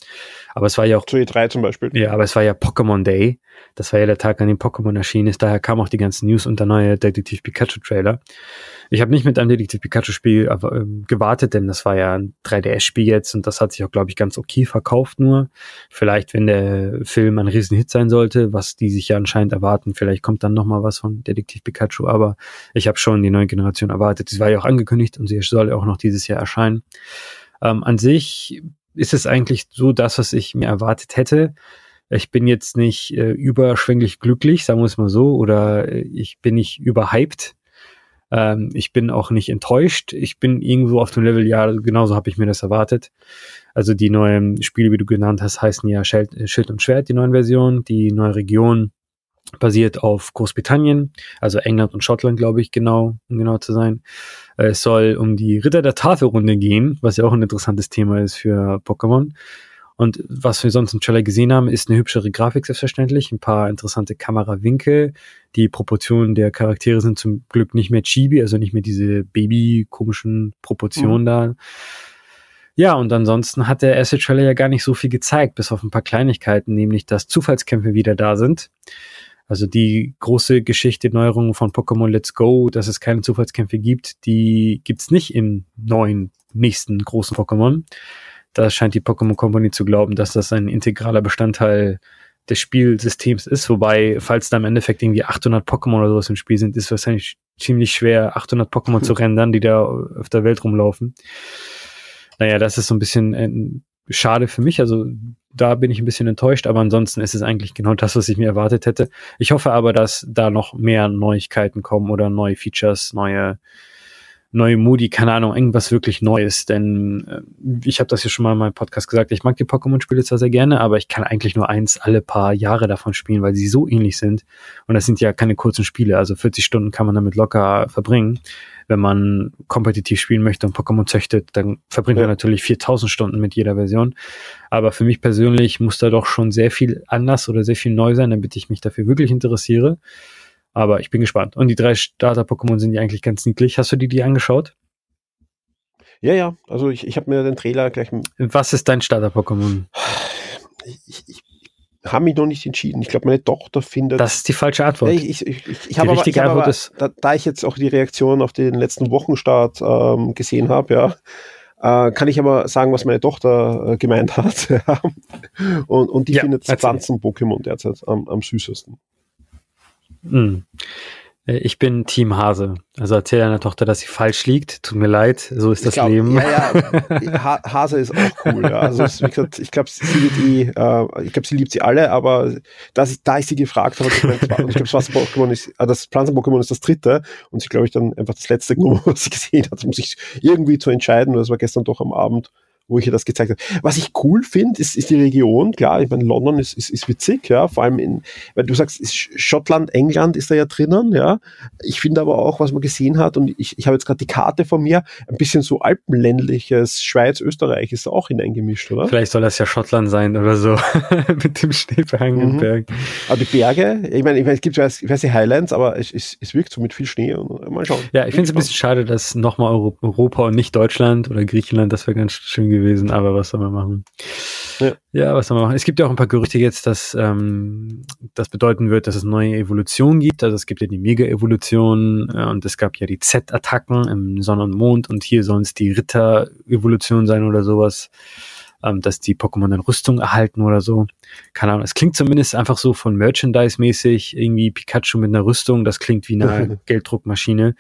Aber es war ja auch. Zu E3 zum Beispiel. Ja, aber es war ja Pokémon Day. Das war ja der Tag, an dem Pokémon erschienen ist. Daher kam auch die ganzen News und der neue Detektiv Pikachu Trailer. Ich habe nicht mit einem Detektiv Pikachu Spiel aber, äh, gewartet, denn das war ja ein 3DS-Spiel jetzt und das hat sich auch, glaube ich, ganz okay verkauft nur. Vielleicht, wenn der Film ein Riesenhit sein sollte, was die sich ja anscheinend erwarten, vielleicht kommt dann nochmal was von Detektiv Pikachu, aber ich habe schon die neue Generation erwartet. Sie war ja auch angekündigt und sie soll auch noch dieses Jahr erscheinen. Ähm, an sich ist es eigentlich so das, was ich mir erwartet hätte. Ich bin jetzt nicht äh, überschwänglich glücklich, sagen wir es mal so, oder äh, ich bin nicht überhyped. Ähm, ich bin auch nicht enttäuscht. Ich bin irgendwo auf dem Level, ja, genauso habe ich mir das erwartet. Also die neuen Spiele, wie du genannt hast, heißen ja Schild, Schild und Schwert, die neuen Versionen. Die neue Region basiert auf Großbritannien, also England und Schottland, glaube ich, genau, um genau zu sein. Es soll um die Ritter der Tafelrunde gehen, was ja auch ein interessantes Thema ist für Pokémon. Und was wir sonst im Trailer gesehen haben, ist eine hübschere Grafik selbstverständlich, ein paar interessante Kamerawinkel. Die Proportionen der Charaktere sind zum Glück nicht mehr chibi, also nicht mehr diese baby-komischen Proportionen mhm. da. Ja, und ansonsten hat der Acid Trailer ja gar nicht so viel gezeigt, bis auf ein paar Kleinigkeiten, nämlich dass Zufallskämpfe wieder da sind. Also die große Geschichte, Neuerung von Pokémon Let's Go, dass es keine Zufallskämpfe gibt, die gibt's nicht im neuen, nächsten großen Pokémon da scheint die Pokémon Company zu glauben, dass das ein integraler Bestandteil des Spielsystems ist, wobei, falls da im Endeffekt irgendwie 800 Pokémon oder sowas im Spiel sind, ist wahrscheinlich ziemlich schwer, 800 Pokémon zu rendern, die da auf der Welt rumlaufen. Naja, das ist so ein bisschen äh, schade für mich, also da bin ich ein bisschen enttäuscht, aber ansonsten ist es eigentlich genau das, was ich mir erwartet hätte. Ich hoffe aber, dass da noch mehr Neuigkeiten kommen oder neue Features, neue neue Moody, keine Ahnung, irgendwas wirklich Neues. Denn äh, ich habe das ja schon mal in meinem Podcast gesagt, ich mag die Pokémon-Spiele zwar sehr gerne, aber ich kann eigentlich nur eins alle paar Jahre davon spielen, weil sie so ähnlich sind. Und das sind ja keine kurzen Spiele, also 40 Stunden kann man damit locker verbringen. Wenn man kompetitiv spielen möchte und Pokémon züchtet, dann verbringt ja. man natürlich 4000 Stunden mit jeder Version. Aber für mich persönlich muss da doch schon sehr viel anders oder sehr viel neu sein, damit ich mich dafür wirklich interessiere. Aber ich bin gespannt. Und die drei Starter-Pokémon sind ja eigentlich ganz niedlich. Hast du die die angeschaut? Ja, ja. Also ich, ich habe mir den Trailer gleich. Was ist dein Starter-Pokémon? Ich, ich, habe mich noch nicht entschieden. Ich glaube, meine Tochter findet. Das ist die falsche Antwort. Ich, ich, ich, ich habe aber, ich hab aber da, da, ich jetzt auch die Reaktion auf den letzten Wochenstart ähm, gesehen habe, ja, äh, kann ich aber sagen, was meine Tochter äh, gemeint hat. und, und die ja, findet Pflanzen-Pokémon derzeit am, am süßesten. Mhm. Ich bin Team Hase. Also erzähl deiner Tochter, dass sie falsch liegt. Tut mir leid, so ist das glaub, Leben. Ja, ja, Hase ist auch cool. Ja. Also ist, wie gesagt, ich glaube, sie liebt die, äh, ich glaube, sie liebt sie alle, aber das, da ich sie gefragt habe, ich glaube, das Wasser-Pokémon ist, äh, das Pflanzen-Pokémon ist das dritte und sie, glaube ich, dann einfach das letzte genommen, was sie gesehen hat, muss ich irgendwie zu entscheiden. Das war gestern doch am Abend wo ich ihr das gezeigt habe. Was ich cool finde, ist, ist die Region. Klar, ich meine, London ist, ist, ist witzig, ja, vor allem in, weil du sagst, Schottland, England ist da ja drinnen, ja. Ich finde aber auch, was man gesehen hat, und ich, ich habe jetzt gerade die Karte von mir, ein bisschen so alpenländliches Schweiz, Österreich ist da auch hineingemischt, oder? Vielleicht soll das ja Schottland sein oder so, mit dem schneebehangenen mhm. Berg. Aber die Berge, ich meine, ich meine, es gibt, ich weiß die Highlands, aber es, es, es wirkt so mit viel Schnee und mal schauen. Ja, ich finde es ein bisschen schade, dass nochmal Europa und nicht Deutschland oder Griechenland, das wäre ganz schön gewesen, aber was soll man machen? Ja. ja, was soll man machen? Es gibt ja auch ein paar Gerüchte jetzt, dass ähm, das bedeuten wird, dass es neue Evolutionen gibt. Also es gibt ja die Mega-Evolution äh, und es gab ja die Z-Attacken im Sonne und Mond und hier sollen es die Ritter-Evolution sein oder sowas ähm, dass die Pokémon dann Rüstung erhalten oder so. Keine Ahnung. Es klingt zumindest einfach so von Merchandise-mäßig, irgendwie Pikachu mit einer Rüstung, das klingt wie eine Gelddruckmaschine.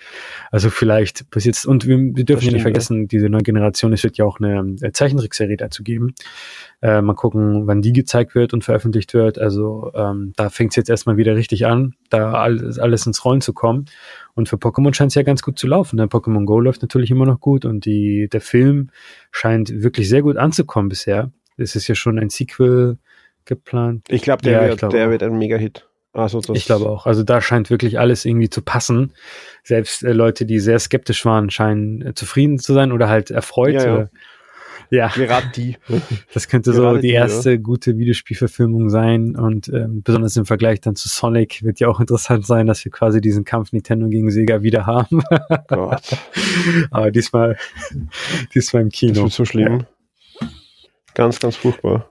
Also vielleicht bis jetzt, und wir, wir dürfen ja nicht vergessen, ja. diese neue Generation, es wird ja auch eine, eine Zeichentrickserie dazu geben. Äh, mal gucken, wann die gezeigt wird und veröffentlicht wird. Also ähm, da fängt es jetzt erstmal wieder richtig an, da alles, alles ins Rollen zu kommen. Und für Pokémon scheint es ja ganz gut zu laufen. Der ne? Pokémon Go läuft natürlich immer noch gut und die, der Film scheint wirklich sehr gut anzukommen bisher. Es ist ja schon ein Sequel geplant. Ich glaube, der, ja, wird, glaub der wird ein Mega-Hit. Also ich glaube auch. Also da scheint wirklich alles irgendwie zu passen. Selbst äh, Leute, die sehr skeptisch waren, scheinen äh, zufrieden zu sein oder halt erfreut. Ja, ja. Ja. Gerade die. Das könnte Gerade so die, die erste ja. gute Videospielverfilmung sein und ähm, besonders im Vergleich dann zu Sonic wird ja auch interessant sein, dass wir quasi diesen Kampf Nintendo gegen Sega wieder haben. Gott. Aber diesmal, diesmal im Kino. Das wird so schlimm. Ja. Ganz, ganz furchtbar.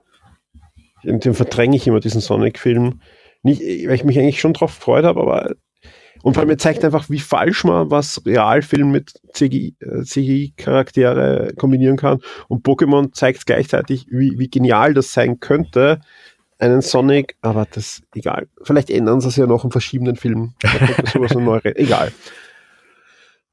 Den verdränge ich immer, diesen Sonic-Film Nicht, weil ich mich eigentlich schon drauf gefreut habe, aber und vor allem er zeigt einfach, wie falsch man was Realfilm mit CGI-Charaktere äh, kombinieren kann. Und Pokémon zeigt gleichzeitig, wie, wie genial das sein könnte, einen Sonic, aber das egal. Vielleicht ändern sie es ja noch im verschiedenen Film. sowas neu egal.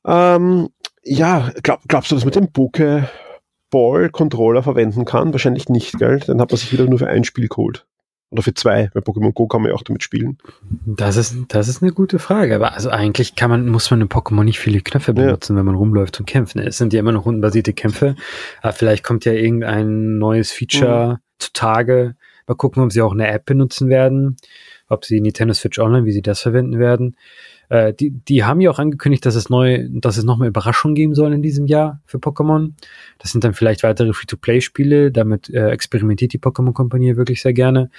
Ähm, ja, glaub, glaubst du, dass man den Pokéball-Controller verwenden kann? Wahrscheinlich nicht, gell? Dann hat man sich wieder nur für ein Spiel geholt. Oder für zwei. Bei Pokémon Go kann man ja auch damit spielen. Das ist, das ist eine gute Frage. Aber also eigentlich kann man, muss man in Pokémon nicht viele Knöpfe benutzen, ja. wenn man rumläuft und kämpft. Es sind ja immer noch rundenbasierte Kämpfe. Aber vielleicht kommt ja irgendein neues Feature mhm. zutage. Mal gucken, ob sie auch eine App benutzen werden. Ob sie Nintendo Switch Online, wie sie das verwenden werden. Äh, die, die haben ja auch angekündigt, dass es neu, dass es noch mehr Überraschungen geben soll in diesem Jahr für Pokémon. Das sind dann vielleicht weitere Free-to-Play-Spiele. Damit äh, experimentiert die Pokémon-Kompanie wirklich sehr gerne.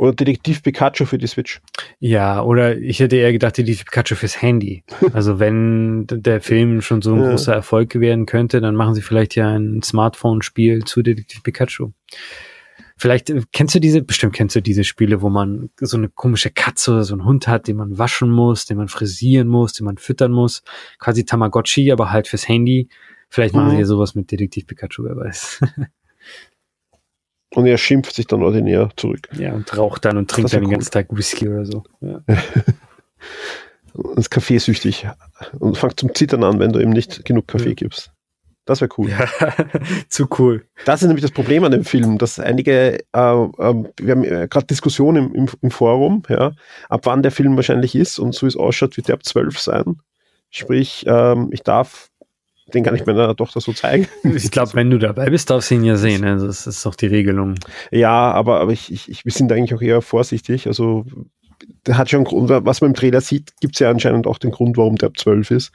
Oder Detektiv Pikachu für die Switch. Ja, oder ich hätte eher gedacht, Detektiv Pikachu fürs Handy. Also wenn der Film schon so ein ja. großer Erfolg werden könnte, dann machen sie vielleicht ja ein Smartphone-Spiel zu Detektiv Pikachu. Vielleicht äh, kennst du diese, bestimmt kennst du diese Spiele, wo man so eine komische Katze oder so einen Hund hat, den man waschen muss, den man frisieren muss, den man füttern muss. Quasi Tamagotchi, aber halt fürs Handy. Vielleicht machen mhm. sie ja sowas mit Detektiv Pikachu, wer weiß. Und er schimpft sich dann ordinär zurück. Ja, und raucht dann und trinkt dann den ganzen Tag Whisky oder so. Ja. und ist kaffeesüchtig und fängt zum Zittern an, wenn du ihm nicht genug Kaffee ja. gibst. Das wäre cool. Ja, zu cool. Das ist nämlich das Problem an dem Film, dass einige, äh, äh, wir haben äh, gerade Diskussionen im, im, im, Forum, ja, ab wann der Film wahrscheinlich ist und so wie es ausschaut, wird der ab 12 sein. Sprich, ähm, ich darf den kann ich meiner Tochter so zeigen. Ich glaube, wenn du dabei bist, darfst du ihn ja sehen. Also das ist doch die Regelung. Ja, aber, aber ich, ich, wir sind eigentlich auch eher vorsichtig. Also der hat schon Grund, was man im Trailer sieht, gibt es ja anscheinend auch den Grund, warum der ab 12 ist.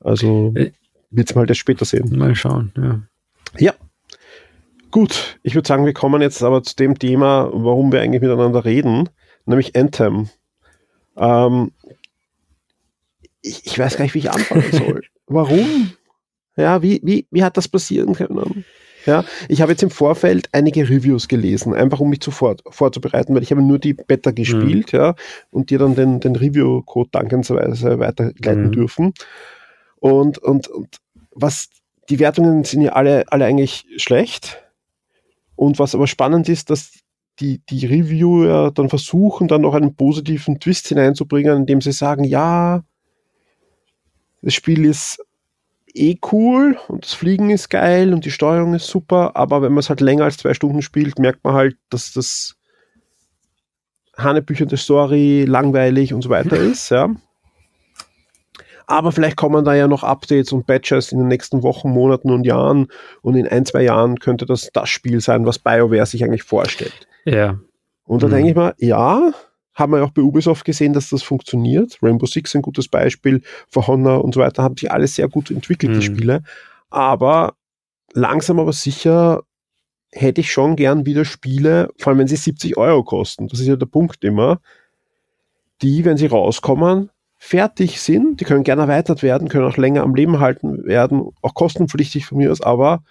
Also äh, wird es mal das später sehen. Mal schauen, ja. Ja. Gut, ich würde sagen, wir kommen jetzt aber zu dem Thema, warum wir eigentlich miteinander reden, nämlich Anthem. Ähm, ich, ich weiß gar nicht, wie ich anfangen soll. Warum? Ja, wie, wie, wie hat das passieren können? Ja, ich habe jetzt im Vorfeld einige Reviews gelesen, einfach um mich zuvor vorzubereiten, weil ich habe nur die Beta gespielt, mhm. ja, und dir dann den, den Review-Code dankensweise weiterleiten mhm. dürfen. Und, und, und was, die Wertungen sind ja alle, alle eigentlich schlecht. Und was aber spannend ist, dass die, die Reviewer dann versuchen, dann noch einen positiven Twist hineinzubringen, indem sie sagen, ja, das Spiel ist eh cool und das Fliegen ist geil und die Steuerung ist super, aber wenn man es halt länger als zwei Stunden spielt, merkt man halt, dass das hanebüchende Story langweilig und so weiter ist, ja. Aber vielleicht kommen da ja noch Updates und Patches in den nächsten Wochen, Monaten und Jahren und in ein, zwei Jahren könnte das das Spiel sein, was BioWare sich eigentlich vorstellt. Ja. Und da mhm. denke ich mal, ja, haben wir ja auch bei Ubisoft gesehen, dass das funktioniert. Rainbow Six ein gutes Beispiel, For Honor und so weiter, haben sich alles sehr gut entwickelt, mhm. die Spiele. Aber langsam aber sicher hätte ich schon gern wieder Spiele, vor allem wenn sie 70 Euro kosten. Das ist ja der Punkt immer. Die, wenn sie rauskommen, fertig sind, die können gerne erweitert werden, können auch länger am Leben halten werden, auch kostenpflichtig von mir aus, aber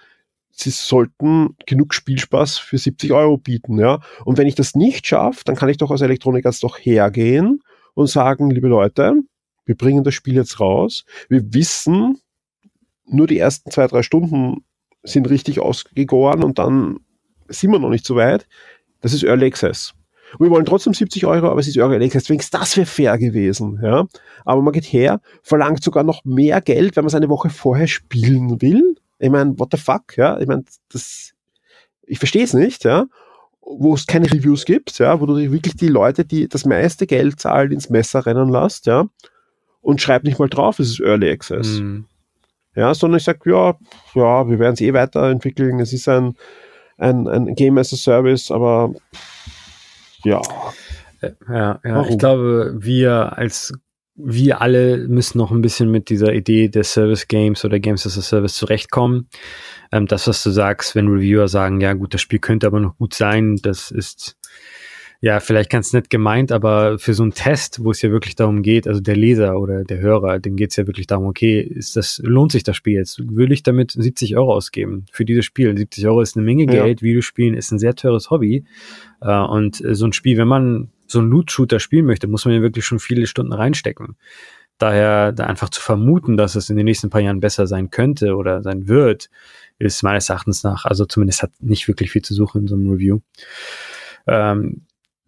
sie sollten genug Spielspaß für 70 Euro bieten, ja. Und wenn ich das nicht schaffe, dann kann ich doch als Elektroniker doch hergehen und sagen, liebe Leute, wir bringen das Spiel jetzt raus. Wir wissen, nur die ersten zwei, drei Stunden sind richtig ausgegoren und dann sind wir noch nicht so weit. Das ist Early Access. Und wir wollen trotzdem 70 Euro, aber es ist Early Access. Wenigstens das wäre fair gewesen, ja. Aber man geht her, verlangt sogar noch mehr Geld, wenn man es eine Woche vorher spielen will ich meine, what the fuck, ja? Ich meine, das, ich verstehe es nicht, ja? Wo es keine Reviews gibt, ja, wo du wirklich die Leute, die das meiste Geld zahlen, ins Messer rennen lässt, ja, und schreib nicht mal drauf, es ist Early Access. Mhm. Ja, sondern ich sage, ja, ja, wir werden es eh weiterentwickeln, es ist ein, ein, ein Game as a Service, aber ja. Ja, ja. ich glaube, wir als wir alle müssen noch ein bisschen mit dieser Idee der Service Games oder Games as a Service zurechtkommen. Ähm, das, was du sagst, wenn Reviewer sagen, ja gut, das Spiel könnte aber noch gut sein, das ist ja vielleicht ganz nett gemeint, aber für so einen Test, wo es ja wirklich darum geht, also der Leser oder der Hörer, dem geht es ja wirklich darum, okay, ist das, lohnt sich das Spiel jetzt? Will ich damit 70 Euro ausgeben für dieses Spiel? 70 Euro ist eine Menge Geld, ja. Videospielen ist ein sehr teures Hobby. Äh, und so ein Spiel, wenn man so einen Loot-Shooter spielen möchte, muss man ja wirklich schon viele Stunden reinstecken. Daher da einfach zu vermuten, dass es in den nächsten paar Jahren besser sein könnte oder sein wird, ist meines Erachtens nach, also zumindest hat nicht wirklich viel zu suchen in so einem Review. Ähm,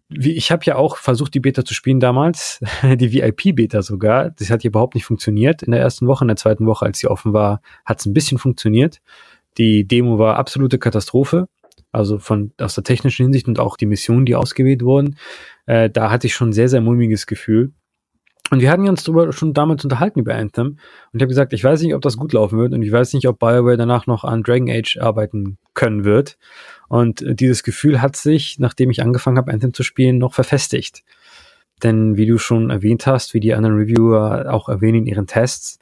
wie, ich habe ja auch versucht, die Beta zu spielen damals, die VIP-Beta sogar. Das hat hier überhaupt nicht funktioniert in der ersten Woche. In der zweiten Woche, als sie offen war, hat es ein bisschen funktioniert. Die Demo war absolute Katastrophe. Also von aus der technischen Hinsicht und auch die Missionen, die ausgewählt wurden. Äh, da hatte ich schon sehr, sehr mulmiges Gefühl. Und wir hatten uns darüber schon damals unterhalten über Anthem. Und ich habe gesagt, ich weiß nicht, ob das gut laufen wird und ich weiß nicht, ob BioWare danach noch an Dragon Age arbeiten können wird. Und dieses Gefühl hat sich, nachdem ich angefangen habe, Anthem zu spielen, noch verfestigt. Denn wie du schon erwähnt hast, wie die anderen Reviewer auch erwähnen in ihren Tests,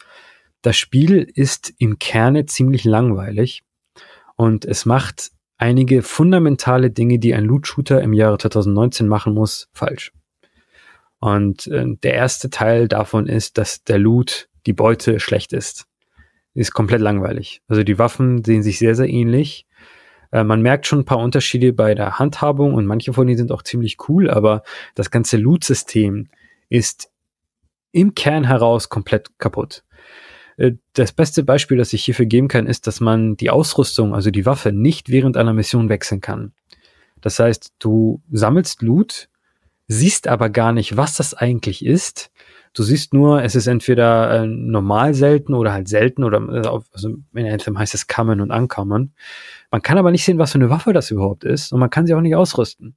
das Spiel ist im Kerne ziemlich langweilig und es macht einige fundamentale Dinge, die ein Loot-Shooter im Jahre 2019 machen muss, falsch. Und äh, der erste Teil davon ist, dass der Loot, die Beute schlecht ist. Ist komplett langweilig. Also die Waffen sehen sich sehr, sehr ähnlich. Äh, man merkt schon ein paar Unterschiede bei der Handhabung und manche von denen sind auch ziemlich cool, aber das ganze Loot-System ist im Kern heraus komplett kaputt. Äh, das beste Beispiel, das ich hierfür geben kann, ist, dass man die Ausrüstung, also die Waffe, nicht während einer Mission wechseln kann. Das heißt, du sammelst Loot, siehst aber gar nicht, was das eigentlich ist. Du siehst nur, es ist entweder äh, normal selten oder halt selten oder äh, also in Anthem heißt es Common und Uncommon. Man kann aber nicht sehen, was für eine Waffe das überhaupt ist und man kann sie auch nicht ausrüsten.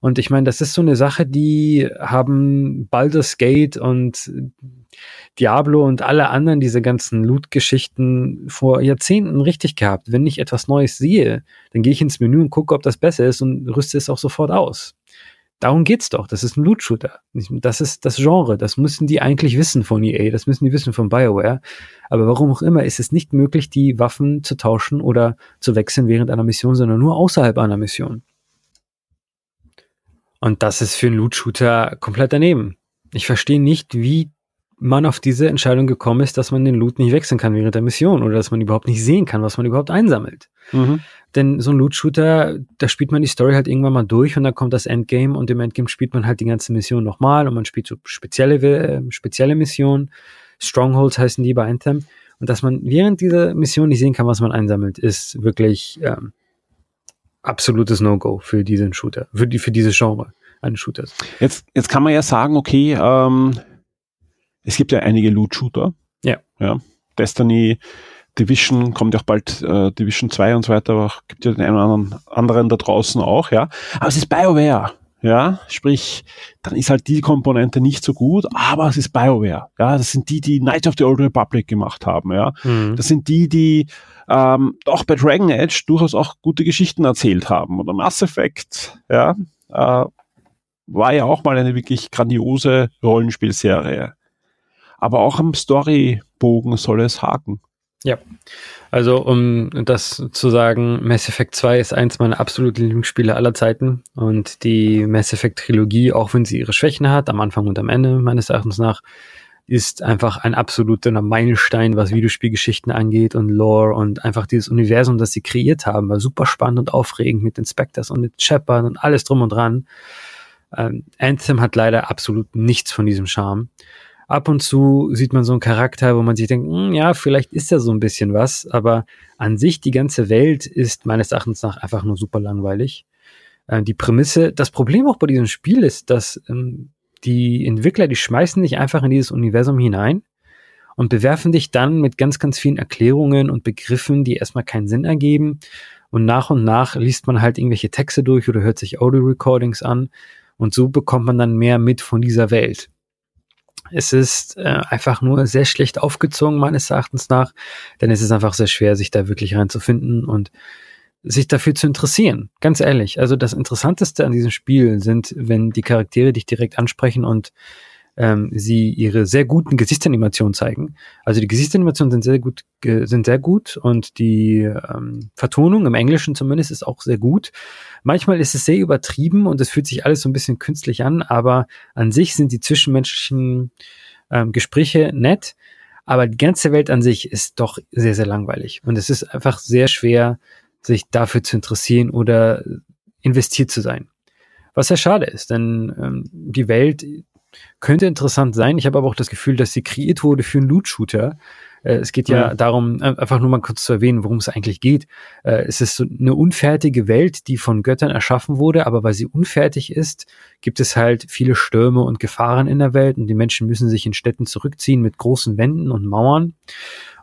Und ich meine, das ist so eine Sache, die haben Baldur's Gate und Diablo und alle anderen diese ganzen Loot-Geschichten vor Jahrzehnten richtig gehabt. Wenn ich etwas Neues sehe, dann gehe ich ins Menü und gucke, ob das besser ist und rüste es auch sofort aus. Darum geht's doch. Das ist ein Loot-Shooter. Das ist das Genre. Das müssen die eigentlich wissen von EA. Das müssen die wissen von BioWare. Aber warum auch immer ist es nicht möglich, die Waffen zu tauschen oder zu wechseln während einer Mission, sondern nur außerhalb einer Mission. Und das ist für einen Loot-Shooter komplett daneben. Ich verstehe nicht, wie man auf diese Entscheidung gekommen ist, dass man den Loot nicht wechseln kann während der Mission oder dass man überhaupt nicht sehen kann, was man überhaupt einsammelt. Mhm. Denn so ein Loot-Shooter, da spielt man die Story halt irgendwann mal durch und dann kommt das Endgame und im Endgame spielt man halt die ganze Mission nochmal und man spielt so spezielle, äh, spezielle Missionen. Strongholds heißen die bei Anthem. Und dass man während dieser Mission nicht sehen kann, was man einsammelt, ist wirklich ähm, absolutes No-Go für diesen Shooter, für, die, für dieses Genre eines Shooters. Jetzt, jetzt kann man ja sagen, okay, ähm, es gibt ja einige Loot-Shooter. Ja. ja. Destiny, Division, kommt ja auch bald äh, Division 2 und so weiter, aber gibt ja den einen oder anderen, anderen da draußen auch, ja. Aber es ist BioWare, ja, sprich, dann ist halt die Komponente nicht so gut, aber es ist BioWare, ja, das sind die, die Knights of the Old Republic gemacht haben, ja. Mhm. Das sind die, die ähm, auch bei Dragon Age durchaus auch gute Geschichten erzählt haben oder Mass Effect, ja, äh, war ja auch mal eine wirklich grandiose Rollenspielserie. Aber auch am Storybogen soll es haken. Ja, also um das zu sagen, Mass Effect 2 ist eins meiner absoluten Lieblingsspiele aller Zeiten und die Mass Effect Trilogie, auch wenn sie ihre Schwächen hat, am Anfang und am Ende meines Erachtens nach, ist einfach ein absoluter Meilenstein, was Videospielgeschichten angeht und Lore und einfach dieses Universum, das sie kreiert haben, war super spannend und aufregend mit Inspectors und mit Shepard und alles drum und dran. Ähm, Anthem hat leider absolut nichts von diesem Charme ab und zu sieht man so einen Charakter, wo man sich denkt, hm, ja, vielleicht ist er so ein bisschen was, aber an sich die ganze Welt ist meines Erachtens nach einfach nur super langweilig. Äh, die Prämisse, das Problem auch bei diesem Spiel ist, dass ähm, die Entwickler, die schmeißen dich einfach in dieses Universum hinein und bewerfen dich dann mit ganz, ganz vielen Erklärungen und Begriffen, die erstmal keinen Sinn ergeben. Und nach und nach liest man halt irgendwelche Texte durch oder hört sich Audio-Recordings an. Und so bekommt man dann mehr mit von dieser Welt. Es ist äh, einfach nur sehr schlecht aufgezogen, meines Erachtens nach, denn es ist einfach sehr schwer, sich da wirklich reinzufinden und sich dafür zu interessieren. Ganz ehrlich. Also das Interessanteste an diesem Spiel sind, wenn die Charaktere dich direkt ansprechen und ähm, sie ihre sehr guten Gesichtsanimationen zeigen. Also die Gesichtsanimationen sind sehr gut, sind sehr gut und die ähm, Vertonung im Englischen zumindest ist auch sehr gut. Manchmal ist es sehr übertrieben und es fühlt sich alles so ein bisschen künstlich an, aber an sich sind die zwischenmenschlichen ähm, Gespräche nett. Aber die ganze Welt an sich ist doch sehr, sehr langweilig. Und es ist einfach sehr schwer, sich dafür zu interessieren oder investiert zu sein. Was sehr schade ist, denn ähm, die Welt könnte interessant sein. Ich habe aber auch das Gefühl, dass sie kreiert wurde für einen Loot-Shooter. Äh, es geht ja, ja, darum, einfach nur mal kurz zu erwähnen, worum es eigentlich geht. Äh, es ist so eine unfertige Welt, die von Göttern erschaffen wurde, aber weil sie unfertig ist, gibt es halt viele Stürme und Gefahren in der Welt und die Menschen müssen sich in Städten zurückziehen mit großen Wänden und Mauern.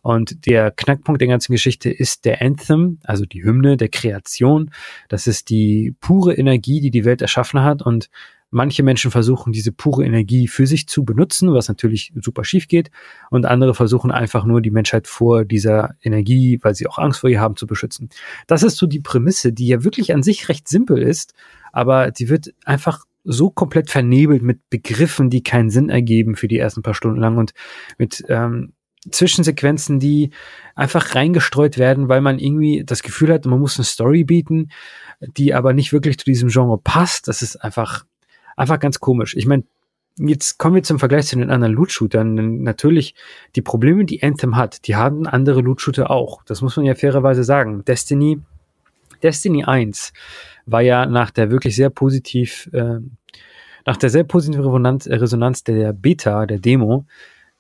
Und der Knackpunkt der ganzen Geschichte ist der Anthem, also die Hymne der Kreation. Das ist die pure Energie, die die Welt erschaffen hat und Manche Menschen versuchen, diese pure Energie für sich zu benutzen, was natürlich super schief geht. Und andere versuchen einfach nur, die Menschheit vor dieser Energie, weil sie auch Angst vor ihr haben, zu beschützen. Das ist so die Prämisse, die ja wirklich an sich recht simpel ist, aber die wird einfach so komplett vernebelt mit Begriffen, die keinen Sinn ergeben für die ersten paar Stunden lang und mit ähm, Zwischensequenzen, die einfach reingestreut werden, weil man irgendwie das Gefühl hat, man muss eine Story bieten, die aber nicht wirklich zu diesem Genre passt. Das ist einfach einfach ganz komisch. Ich meine, jetzt kommen wir zum Vergleich zu den anderen Loot-Shootern. Natürlich, die Probleme, die Anthem hat, die haben andere Loot-Shooter auch. Das muss man ja fairerweise sagen. Destiny, Destiny 1 war ja nach der wirklich sehr positiv, äh, nach der sehr positiven Resonanz, Resonanz der Beta, der Demo,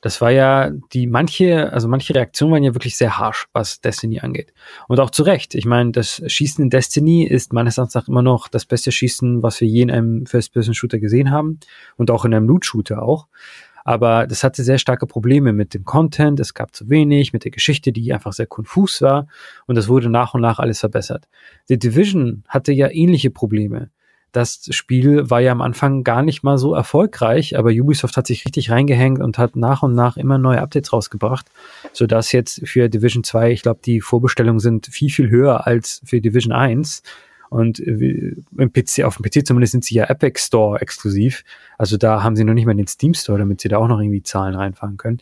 das war ja die manche, also manche Reaktionen waren ja wirklich sehr harsh, was Destiny angeht. Und auch zu Recht. Ich meine, das Schießen in Destiny ist meines Erachtens immer noch das beste Schießen, was wir je in einem First-Person-Shooter gesehen haben. Und auch in einem Loot-Shooter auch. Aber das hatte sehr starke Probleme mit dem Content. Es gab zu wenig, mit der Geschichte, die einfach sehr konfus war. Und das wurde nach und nach alles verbessert. The Division hatte ja ähnliche Probleme das Spiel war ja am Anfang gar nicht mal so erfolgreich, aber Ubisoft hat sich richtig reingehängt und hat nach und nach immer neue Updates rausgebracht, sodass jetzt für Division 2, ich glaube, die Vorbestellungen sind viel, viel höher als für Division 1. Und äh, im PC, auf dem PC zumindest sind sie ja Epic Store exklusiv. Also da haben sie noch nicht mal den Steam Store, damit sie da auch noch irgendwie Zahlen reinfahren können.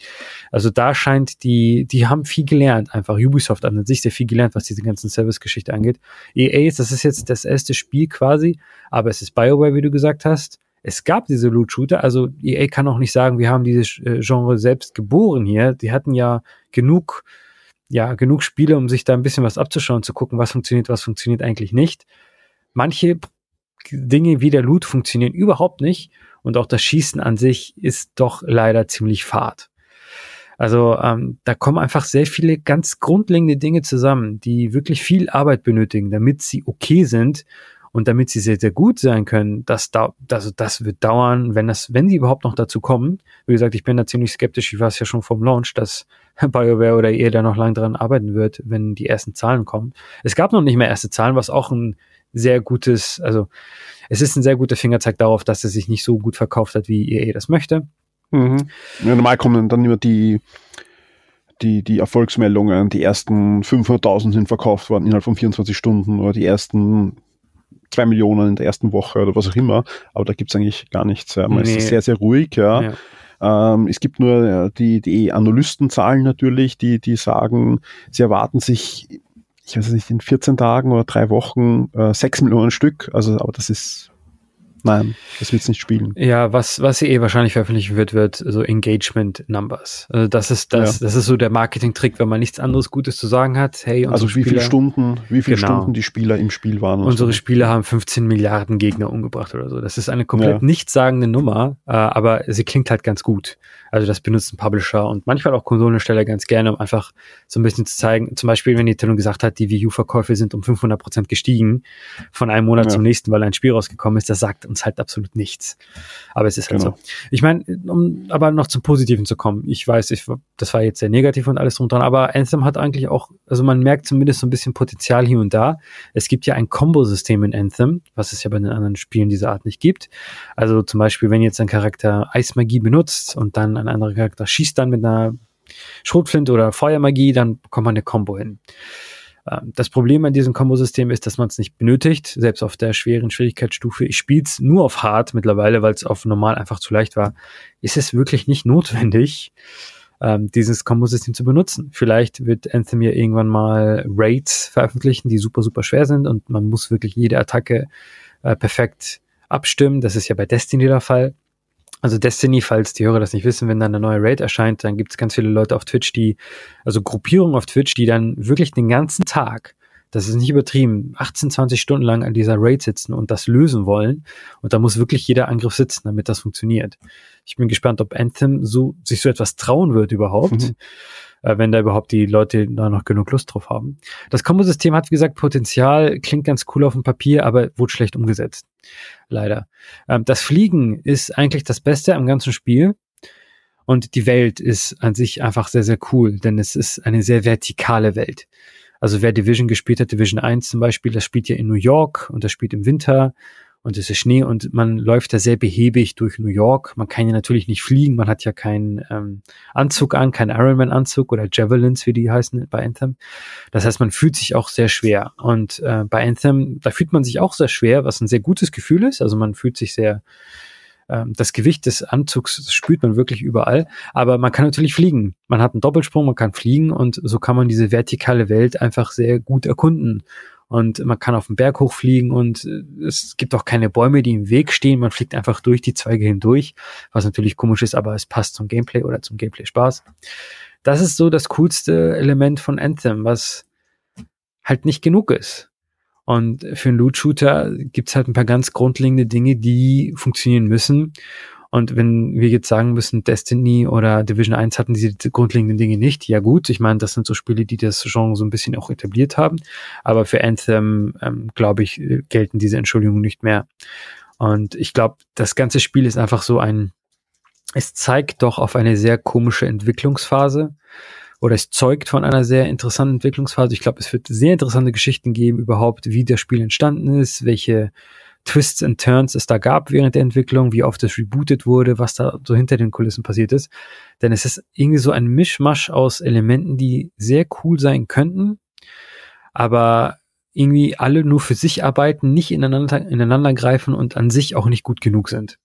Also da scheint die, die haben viel gelernt, einfach Ubisoft an sich sehr viel gelernt, was diese ganzen Service-Geschichte angeht. EA, das ist jetzt das erste Spiel quasi, aber es ist BioWare, wie du gesagt hast. Es gab diese Loot-Shooter, also EA kann auch nicht sagen, wir haben dieses äh, Genre selbst geboren hier. Die hatten ja genug ja, genug Spiele, um sich da ein bisschen was abzuschauen, zu gucken, was funktioniert, was funktioniert eigentlich nicht. Manche Dinge wie der Loot funktionieren überhaupt nicht und auch das Schießen an sich ist doch leider ziemlich fad. Also ähm, da kommen einfach sehr viele ganz grundlegende Dinge zusammen, die wirklich viel Arbeit benötigen, damit sie okay sind und damit sie sehr, sehr gut sein können, das, da, das, das wird dauern, wenn das, wenn sie überhaupt noch dazu kommen. Wie gesagt, ich bin da ziemlich skeptisch, ich war es ja schon vom Launch, dass BioWare oder ihr da noch lange dran arbeiten wird, wenn die ersten Zahlen kommen. Es gab noch nicht mehr erste Zahlen, was auch ein sehr gutes, also es ist ein sehr guter Fingerzeig darauf, dass es sich nicht so gut verkauft hat, wie EA das möchte. Mhm. Ja, normal kommen dann immer die, die, die Erfolgsmeldungen, die ersten 500.000 sind verkauft worden innerhalb von 24 Stunden oder die ersten zwei Millionen in der ersten Woche oder was auch immer, aber da gibt es eigentlich gar nichts. Ja. Nee. Es ist sehr, sehr ruhig, ja. ja. Ähm, es gibt nur ja, die, die Analystenzahlen natürlich, die, die sagen, sie erwarten sich, ich weiß nicht, in 14 Tagen oder drei Wochen äh, 6 Millionen Stück. Also, aber das ist Nein, das wird es nicht spielen. Ja, was, was sie eh wahrscheinlich veröffentlichen wird, wird so Engagement Numbers. Also das ist das, ja. das ist so der Marketing-Trick, wenn man nichts anderes Gutes zu sagen hat. Hey, also wie Spieler, viele Stunden, wie viele genau. Stunden die Spieler im Spiel waren. Unsere so. Spieler haben 15 Milliarden Gegner umgebracht oder so. Das ist eine komplett ja. nichtssagende Nummer, äh, aber sie klingt halt ganz gut. Also das benutzen Publisher und manchmal auch Konsolensteller ganz gerne, um einfach so ein bisschen zu zeigen. Zum Beispiel, wenn Nintendo gesagt hat, die Wii U-Verkäufe sind um 500 Prozent gestiegen von einem Monat ja. zum nächsten, weil ein Spiel rausgekommen ist, das sagt uns halt absolut nichts. Aber es ist halt genau. so. Ich meine, um aber noch zum Positiven zu kommen. Ich weiß, ich, das war jetzt sehr negativ und alles drum dran, aber Anthem hat eigentlich auch, also man merkt zumindest so ein bisschen Potenzial hier und da. Es gibt ja ein Combo-System in Anthem, was es ja bei den anderen Spielen dieser Art nicht gibt. Also zum Beispiel, wenn jetzt ein Charakter Eismagie benutzt und dann ein anderer Charakter schießt dann mit einer Schrotflinte oder Feuermagie, dann kommt man eine Combo hin. Ähm, das Problem an diesem Kombosystem ist, dass man es nicht benötigt, selbst auf der schweren Schwierigkeitsstufe. Ich spiele es nur auf Hard mittlerweile, weil es auf normal einfach zu leicht war. Ist es wirklich nicht notwendig, ähm, dieses Kombosystem zu benutzen? Vielleicht wird Anthem ja irgendwann mal Raids veröffentlichen, die super, super schwer sind und man muss wirklich jede Attacke äh, perfekt abstimmen. Das ist ja bei Destiny der Fall. Also Destiny, falls die Hörer das nicht wissen, wenn dann eine neue Raid erscheint, dann gibt es ganz viele Leute auf Twitch, die, also Gruppierungen auf Twitch, die dann wirklich den ganzen Tag Das ist nicht übertrieben. 18, 20 Stunden lang an dieser Raid sitzen und das lösen wollen. Und da muss wirklich jeder Angriff sitzen, damit das funktioniert. Ich bin gespannt, ob Anthem so, sich so etwas trauen wird überhaupt. Mhm äh, wenn da überhaupt die Leute da noch genug Lust drauf haben. Das Kombo-System hat, wie gesagt, Potenzial, klingt ganz cool auf dem Papier, aber wurde schlecht umgesetzt. Leider. Ähm, das Fliegen ist eigentlich das Beste am ganzen Spiel. Und die Welt ist an sich einfach sehr, sehr cool, denn es ist eine sehr vertikale Welt. Also wer Division gespielt hat, Division 1 zum Beispiel, das spielt ja in New York und das spielt im Winter und es ist Schnee und man läuft da sehr behäbig durch New York. Man kann ja natürlich nicht fliegen, man hat ja keinen ähm, Anzug an, keinen Ironman-Anzug oder Javelins, wie die heißen bei Anthem. Das heißt, man fühlt sich auch sehr schwer. Und äh, bei Anthem, da fühlt man sich auch sehr schwer, was ein sehr gutes Gefühl ist. Also man fühlt sich sehr, das Gewicht des Anzugs spürt man wirklich überall. Aber man kann natürlich fliegen. Man hat einen Doppelsprung, man kann fliegen und so kann man diese vertikale Welt einfach sehr gut erkunden und man kann auf den Berg hochfliegen und äh, es gibt auch keine Bäume, die im Weg stehen. Man fliegt einfach durch die Zweige hindurch, was natürlich komisch ist, aber es passt zum Gameplay oder zum Gameplay Spaß. Das ist so das coolste Element von Anthem, was halt nicht genug ist. Und für einen Loot-Shooter gibt's halt ein paar ganz grundlegende Dinge, die funktionieren müssen. Und wenn wir jetzt sagen müssen, Destiny oder Division 1 hatten diese grundlegenden Dinge nicht, ja gut, ich meine, das sind so Spiele, die das Genre so ein bisschen auch etabliert haben. Aber für Anthem, ähm, glaube ich, gelten diese Entschuldigungen nicht mehr. Und ich glaube, das ganze Spiel ist einfach so ein, es zeigt doch auf eine sehr komische Entwicklungsphase oder es zeugt von einer sehr interessanten Entwicklungsphase. Ich glaube, es wird sehr interessante Geschichten geben überhaupt, wie das Spiel entstanden ist, welche Twists and Turns es da gab während der Entwicklung, wie oft es rebootet wurde, was da so hinter den Kulissen passiert ist. Denn es ist irgendwie so ein Mischmasch aus Elementen, die sehr cool sein könnten, aber irgendwie alle nur für sich arbeiten, nicht ineinander, ineinander greifen und an sich auch nicht gut genug sind.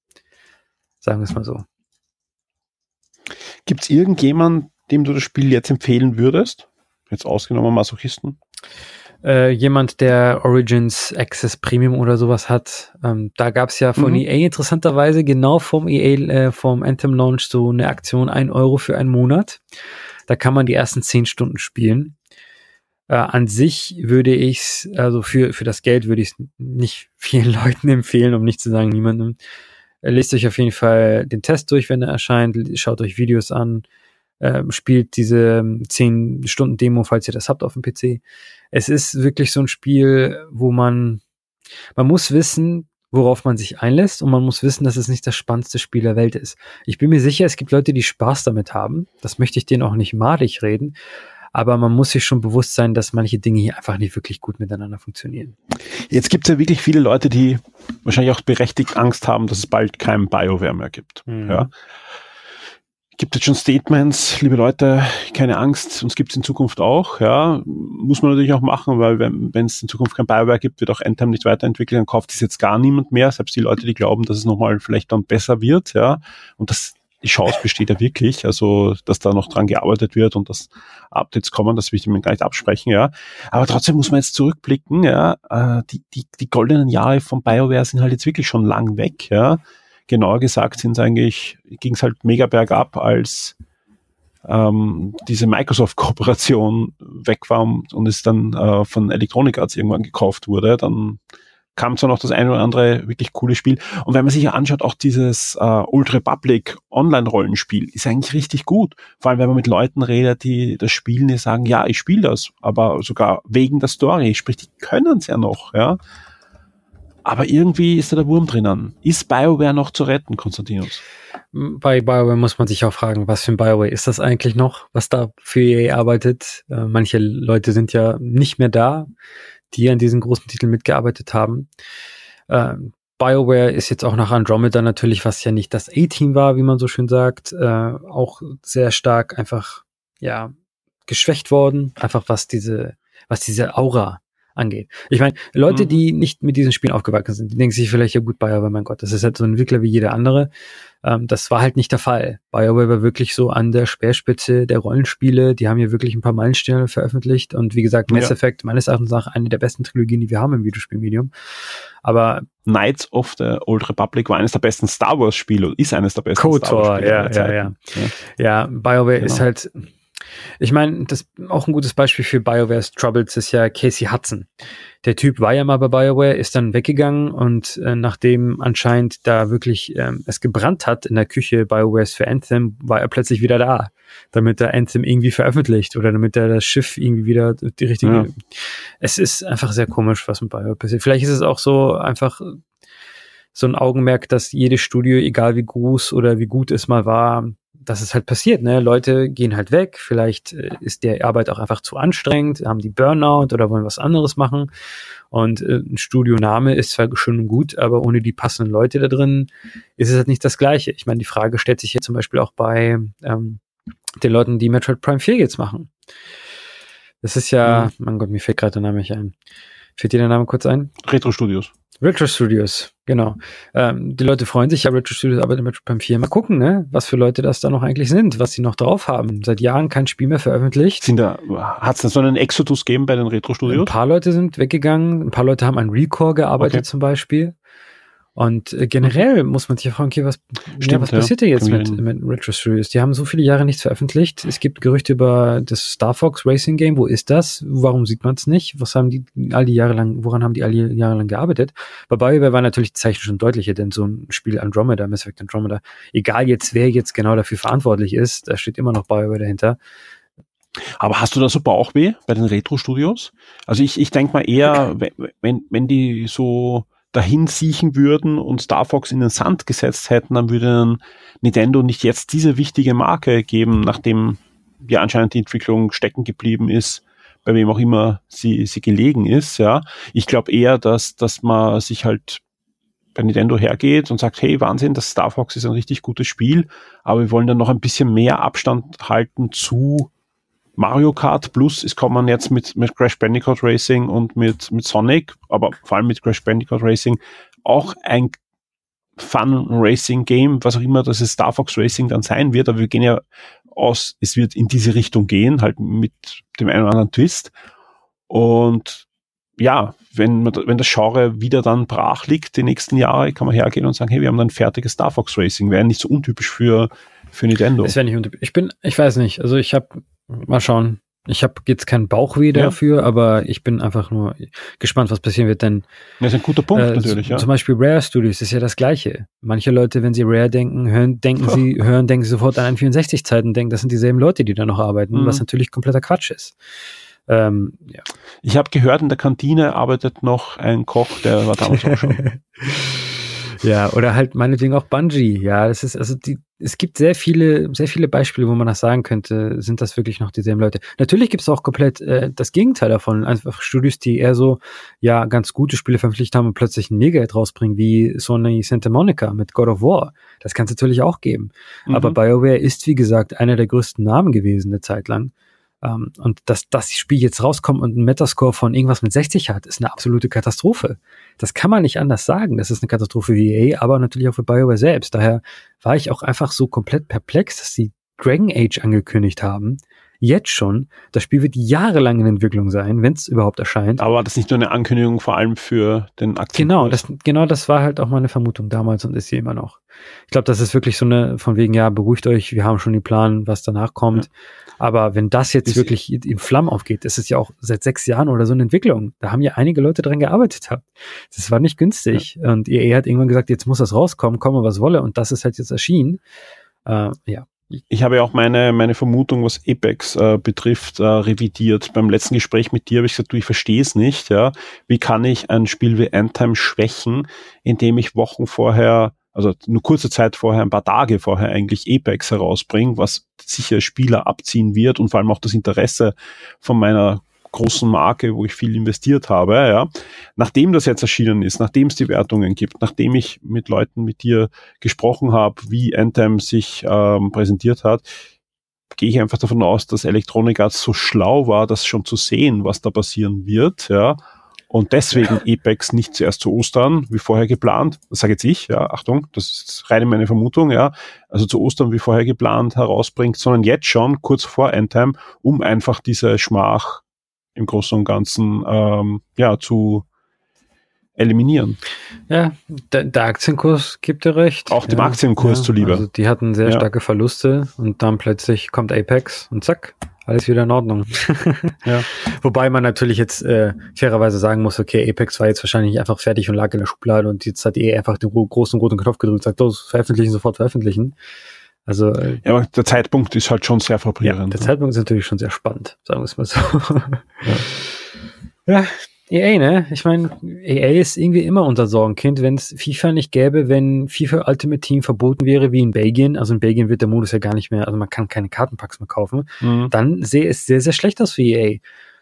Sagen wir es mal so. Gibt es irgendjemand, dem du das Spiel jetzt empfehlen würdest? Jetzt ausgenommen Masochisten? äh, jemand, der Origins Access Premium oder sowas hat. Ähm, da gab es ja von mhm. EA interessanterweise genau vom EA, äh, vom Anthem Launch so eine Aktion, ein Euro für einen Monat. Da kann man die ersten zehn Stunden spielen. Äh, an sich würde ich also für, für das Geld würde ich es nicht vielen Leuten empfehlen, um nicht zu sagen niemandem. Äh, lest euch auf jeden Fall den Test durch, wenn er erscheint, schaut euch Videos an, äh, spielt diese 10 Stunden Demo, falls ihr das habt auf dem PC es ist wirklich so ein Spiel, wo man, man muss wissen, worauf man sich einlässt und man muss wissen, dass es nicht das spannendste Spiel der Welt ist. Ich bin mir sicher, es gibt Leute, die Spaß damit haben. Das möchte ich denen auch nicht malig reden. Aber man muss sich schon bewusst sein, dass manche Dinge hier einfach nicht wirklich gut miteinander funktionieren. Jetzt gibt es ja wirklich viele Leute, die wahrscheinlich auch berechtigt Angst haben, dass es bald kein BioWare mehr gibt. Mhm. Ja gibt jetzt schon Statements, liebe Leute, keine Angst, uns gibt es in Zukunft auch, ja, muss man natürlich auch machen, weil wenn es in Zukunft kein Bioware gibt, wird auch Anthem nicht weiterentwickelt, dann kauft es jetzt gar niemand mehr, selbst die Leute, die glauben, dass es nochmal vielleicht dann besser wird, ja, und das, die Chance besteht ja wirklich, also, dass da noch dran gearbeitet wird und dass Updates kommen, das will ich mir gar nicht absprechen, ja, aber trotzdem muss man jetzt zurückblicken, ja, äh, die, die, die goldenen Jahre von Bioware sind halt jetzt wirklich schon lang weg, ja, genauer gesagt sind es eigentlich, ging es halt mega bergab, als ähm, diese Microsoft-Kooperation weg war und es dann äh, von Electronic Arts irgendwann gekauft wurde, dann kam zwar noch das eine oder andere wirklich coole Spiel. Und wenn man sich anschaut, auch dieses äh, Old Republic Online-Rollenspiel ist eigentlich richtig gut. Vor allem, wenn man mit Leuten redet, die das spielen, die sagen, ja, ich spiele das, aber sogar wegen der Story, sprich, die können es ja noch, ja. Aber irgendwie ist da der Wurm drinnen. Ist BioWare noch zu retten, Konstantinus? Bei BioWare muss man sich auch fragen, was für ein BioWare ist das eigentlich noch, was da für EA arbeitet? Äh, manche Leute sind ja nicht mehr da, die an diesen großen Titeln mitgearbeitet haben. Äh, BioWare ist jetzt auch nach Andromeda natürlich, was ja nicht das A-Team war, wie man so schön sagt, äh, auch sehr stark einfach, ja, geschwächt worden. Einfach was diese, was diese Aura angeht. Ich meine, Leute, mhm. die nicht mit diesen Spielen aufgewachsen sind, die denken sich vielleicht, ja gut, BioWare, mein Gott, das ist halt so ein Entwickler wie jeder andere. Ähm, das war halt nicht der Fall. BioWare war wirklich so an der Speerspitze der Rollenspiele. Die haben hier wirklich ein paar Meilensteine veröffentlicht. Und wie gesagt, Mass ja. Effect, meines Erachtens nach eine der besten Trilogien, die wir haben im Videospielmedium. Aber Knights of the Old Republic war eines der besten Star Wars Spiele, ist eines der besten KOTOR, Star Wars Spiele. Ja, ja, ja, ja. Ja, BioWare genau. ist halt Ich meine, das auch ein gutes Beispiel für BioWare's Troubles ist ja Casey Hudson. Der Typ war ja mal bei BioWare, ist dann weggegangen und äh, nachdem anscheinend da wirklich ähm, es gebrannt hat in der Küche BioWare's für Anthem, war er plötzlich wieder da, damit er Anthem irgendwie veröffentlicht oder damit er das Schiff irgendwie wieder die richtige. Ja. Es ist einfach sehr komisch, was mit BioWare passiert. Vielleicht ist es auch so einfach so ein Augenmerk, dass jedes Studio, egal wie groß oder wie gut es mal war, dass es halt passiert, ne? Leute gehen halt weg, vielleicht äh, ist der Arbeit auch einfach zu anstrengend, haben die Burnout oder wollen was anderes machen. Und äh, ein Studioname ist zwar schön und gut, aber ohne die passenden Leute da drin ist es halt nicht das Gleiche. Ich meine, die Frage stellt sich hier zum Beispiel auch bei ähm, den Leuten, die Metroid Prime 4 jetzt machen. Das ist ja, mhm. mein Gott, mir fällt gerade der Name nicht ein. Fällt dir der Name kurz ein? Retro Studios. Retro Studios, genau. Ähm, die Leute freuen sich ja, Retro Studios arbeitet mit beim 4. Mal gucken, ne, was für Leute das da noch eigentlich sind, was sie noch drauf haben. Seit Jahren kein Spiel mehr veröffentlicht. Sind da, hat es da so einen Exodus gegeben bei den Retro Studios? Ein paar Leute sind weggegangen, ein paar Leute haben an Recore gearbeitet okay. zum Beispiel. Und äh, generell muss man sich ja fragen, okay, was, Stimmt, ja, was passiert ja. jetzt mit, mit Retro Studios? Die haben so viele Jahre nichts veröffentlicht. Es gibt Gerüchte über das Star Fox Racing Game. Wo ist das? Warum sieht man es nicht? Was haben die all die Jahre lang, woran haben die all die Jahre lang gearbeitet? Bei BioWare war natürlich die Zeichen schon deutlicher, denn so ein Spiel Andromeda, Mass Effect Andromeda, egal jetzt, wer jetzt genau dafür verantwortlich ist, da steht immer noch BioWare dahinter. Aber hast du da so Bauchweh bei den Retro-Studios? Also ich, ich denke mal eher, wenn, wenn die so dahin siechen würden und Star Fox in den Sand gesetzt hätten, dann würde Nintendo nicht jetzt diese wichtige Marke geben, nachdem ja anscheinend die Entwicklung stecken geblieben ist, bei wem auch immer sie, sie gelegen ist, ja. Ich glaube eher, dass, dass man sich halt bei Nintendo hergeht und sagt, hey, Wahnsinn, das Star Fox ist ein richtig gutes Spiel, aber wir wollen dann noch ein bisschen mehr Abstand halten zu Mario Kart Plus ist kommen jetzt mit, mit Crash Bandicoot Racing und mit, mit Sonic, aber vor allem mit Crash Bandicoot Racing auch ein Fun Racing Game, was auch immer das ist Star Fox Racing dann sein wird, aber wir gehen ja aus, es wird in diese Richtung gehen, halt mit dem einen oder anderen Twist. Und ja, wenn, man, wenn das Genre wieder dann brach liegt, die nächsten Jahre, kann man hergehen und sagen, hey, wir haben dann fertiges Star Fox Racing. Wäre nicht so untypisch für, für Nintendo. Das wäre nicht untypisch. Ich bin, ich weiß nicht, also ich habe Mal schauen. Ich habe jetzt keinen Bauchweh ja. dafür, aber ich bin einfach nur gespannt, was passieren wird. Denn das ist ein guter Punkt äh, natürlich. Ja. Zum Beispiel Rare Studios ist ja das Gleiche. Manche Leute, wenn sie Rare denken, hören, denken oh. sie, hören, denken sie sofort an 64-Zeiten, denken, das sind dieselben Leute, die da noch arbeiten, mhm. was natürlich kompletter Quatsch ist. Ähm, ja. Ich habe gehört, in der Kantine arbeitet noch ein Koch, der war damals auch schon. Ja, oder halt meinetwegen auch Bungie. Ja, das ist, also die, es gibt sehr viele, sehr viele Beispiele, wo man das sagen könnte, sind das wirklich noch dieselben Leute. Natürlich gibt es auch komplett äh, das Gegenteil davon. Einfach Studios, die eher so, ja, ganz gute Spiele verpflichtet haben und plötzlich ein Mega-Hit rausbringen, wie Sony Santa Monica mit God of War. Das kann es natürlich auch geben. Mhm. Aber BioWare ist, wie gesagt, einer der größten Namen gewesen eine Zeit lang. Ähm, und dass, dass das Spiel jetzt rauskommt und ein Metascore von irgendwas mit 60 hat, ist eine absolute Katastrophe. Das kann man nicht anders sagen. Das ist eine Katastrophe für EA, aber natürlich auch für BioWare selbst. Daher war ich auch einfach so komplett perplex, dass sie Dragon Age angekündigt haben jetzt schon. Das Spiel wird jahrelang in Entwicklung sein, wenn es überhaupt erscheint. Aber das ist nicht nur eine Ankündigung, vor allem für den Aktien. Genau, das, genau das war halt auch meine Vermutung damals und ist sie immer noch. Ich glaube, das ist wirklich so eine, von wegen, ja, beruhigt euch, wir haben schon den Plan, was danach kommt. Ja. Aber wenn das jetzt ist wirklich in Flammen aufgeht, ist es ja auch seit sechs Jahren oder so eine Entwicklung. Da haben ja einige Leute dran gearbeitet. Haben. Das war nicht günstig. Ja. Und EA hat irgendwann gesagt, jetzt muss das rauskommen, komme was wolle. Und das ist halt jetzt erschienen. Äh, ja, ich habe ja auch meine, meine Vermutung, was Apex äh, betrifft, äh, revidiert. Beim letzten Gespräch mit dir habe ich gesagt, du, ich verstehe es nicht. Ja? Wie kann ich ein Spiel wie Anthem schwächen, indem ich Wochen vorher, also nur kurze Zeit vorher, ein paar Tage vorher eigentlich Apex herausbringe, was sicher Spieler abziehen wird und vor allem auch das Interesse von meiner großen Marke, wo ich viel investiert habe, ja, nachdem das jetzt erschienen ist, nachdem es die Wertungen gibt, nachdem ich mit Leuten mit dir gesprochen habe, wie Anthem sich ähm, präsentiert hat, gehe ich einfach davon aus, dass Electronic Arts so schlau war, das schon zu sehen, was da passieren wird, ja, und deswegen Apex nicht zuerst zu Ostern, wie vorher geplant, das sage jetzt ich, ja, Achtung, das ist reine meine Vermutung, ja, also zu Ostern wie vorher geplant herausbringt, sondern jetzt schon kurz vor Endtime, um einfach diese Schmach im Großen und Ganzen ähm, ja, zu eliminieren. Ja, der, der Aktienkurs gibt dir recht. Auch dem ja, Aktienkurs ja, zuliebe. Also die hatten sehr Ja. starke Verluste und dann plötzlich kommt Apex und zack, alles wieder in Ordnung. Ja. Wobei man natürlich jetzt äh, fairerweise sagen muss, okay, Apex war jetzt wahrscheinlich einfach fertig und lag in der Schublade und jetzt hat EA einfach den ro- großen roten Knopf gedrückt und sagt, los, veröffentlichen, sofort veröffentlichen. Also äh, Ja, aber der Zeitpunkt ist halt schon sehr ja, frustrierend. der Zeitpunkt ist natürlich schon sehr spannend, sagen wir es mal so. ja. EA, ne? Ich meine, EA ist irgendwie immer unser Sorgenkind, wenn es FIFA nicht gäbe, wenn FIFA Ultimate Team verboten wäre, wie in Belgien. Also in Belgien wird der Modus ja gar nicht mehr, also man kann keine Kartenpacks mehr kaufen. Mhm. Dann sehe es sehr, sehr schlecht aus für EA.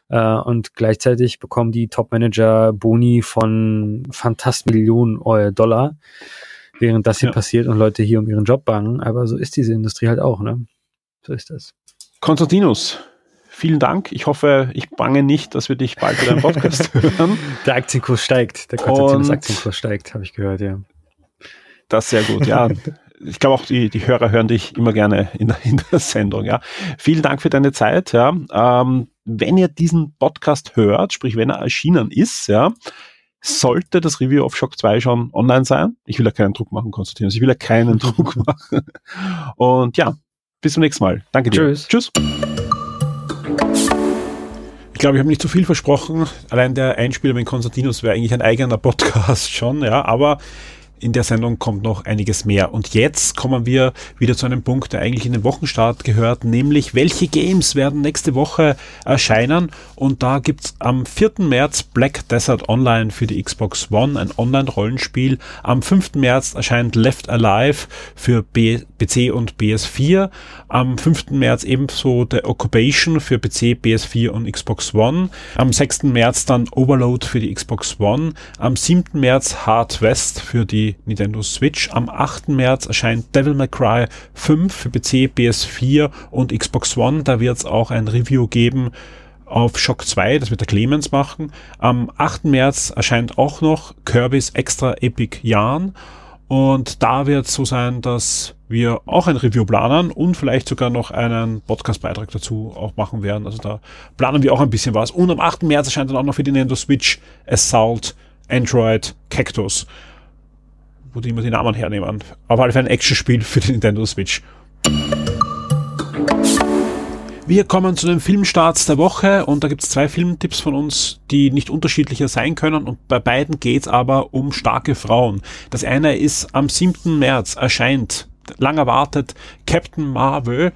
Äh, und gleichzeitig bekommen die Top-Manager Boni von fantast Millionen Eu- Dollar, während das hier Ja. passiert und Leute hier um ihren Job bangen. Aber so ist diese Industrie halt auch, ne? So ist das. Konstantinus, vielen Dank. Ich hoffe, ich bange nicht, dass wir dich bald wieder im Podcast hören. Der Aktienkurs steigt. Der Konstantinus Aktienkurs steigt, habe ich gehört, ja. Das ist sehr gut, ja. Ich glaube auch, die, die Hörer hören dich immer gerne in der, in der Sendung, ja. Vielen Dank für deine Zeit, ja. Ähm, wenn ihr diesen Podcast hört, sprich, wenn er erschienen ist, ja, sollte das Review of Shock 2 schon online sein. Ich will ja keinen Druck machen, Konstantinus. Ich will ja keinen Druck machen. Und ja, bis zum nächsten Mal. Danke dir. Tschüss. Tschüss. Ich glaube, ich habe nicht zu viel versprochen. Allein der Einspieler mit Konstantinus wäre eigentlich ein eigener Podcast schon, ja, aber in der Sendung kommt noch einiges mehr. Und jetzt kommen wir wieder zu einem Punkt, der eigentlich in den Wochenstart gehört, nämlich welche Games werden nächste Woche erscheinen. Und da gibt's am 4. März Black Desert Online für die Xbox One, ein Online-Rollenspiel. Am 5. März erscheint Left Alive für B PC und PS4. Am 5. März ebenso The Occupation für PC, PS4 und Xbox One. Am 6. März dann Overload für die Xbox One. Am 7. März Hard West für die Nintendo Switch. Am 8. März erscheint Devil May Cry 5 für PC, PS4 und Xbox One. Da wird es auch ein Review geben auf Shock 2, das wird der Clemens machen. Am 8. März erscheint auch noch Kirby's Extra Epic Yarn. Und da wird es so sein, dass wir auch ein Review planen und vielleicht sogar noch einen Podcast-Beitrag dazu auch machen werden. Also da planen wir auch ein bisschen was. Und am 8. März erscheint dann auch noch für die Nintendo Switch Assault Android Cactus. Wo die immer die Namen hernehmen. Auf alle Fälle ein Actionspiel für die Nintendo Switch. Wir kommen zu den Filmstarts der Woche und da gibt es zwei Filmtipps von uns, die nicht unterschiedlicher sein können und bei beiden geht es aber um starke Frauen. Das eine ist am 7. März erscheint, lang erwartet, Captain Marvel.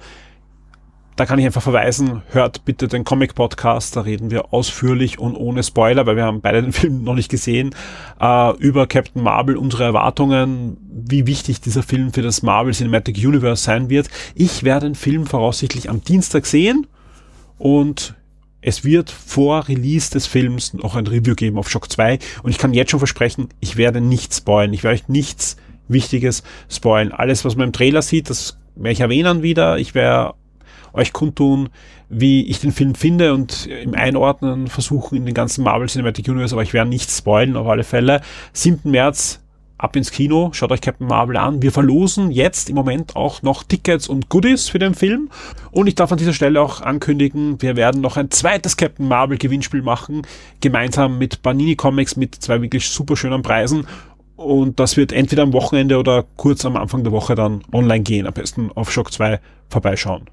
Da kann ich einfach verweisen, hört bitte den Comic-Podcast, da reden wir ausführlich und ohne Spoiler, weil wir haben beide den Film noch nicht gesehen, äh, über Captain Marvel, unsere Erwartungen, wie wichtig dieser Film für das Marvel Cinematic Universe sein wird. Ich werde den Film voraussichtlich am Dienstag sehen und es wird vor Release des Films noch ein Review geben auf Shock 2 und ich kann jetzt schon versprechen, ich werde nicht spoilen, ich werde euch nichts Wichtiges spoilen. Alles, was man im Trailer sieht, das werde ich erwähnen wieder. Ich werde euch kundtun, wie ich den Film finde und im Einordnen versuchen in den ganzen Marvel Cinematic Universe, aber ich werde nichts spoilen auf alle Fälle. 7. März ab ins Kino, schaut euch Captain Marvel an. Wir verlosen jetzt im Moment auch noch Tickets und Goodies für den Film. Und ich darf an dieser Stelle auch ankündigen, wir werden noch ein zweites Captain Marvel Gewinnspiel machen, gemeinsam mit Panini Comics mit zwei wirklich super schönen Preisen. Und das wird entweder am Wochenende oder kurz am Anfang der Woche dann online gehen. Am besten auf Shock 2 vorbeischauen.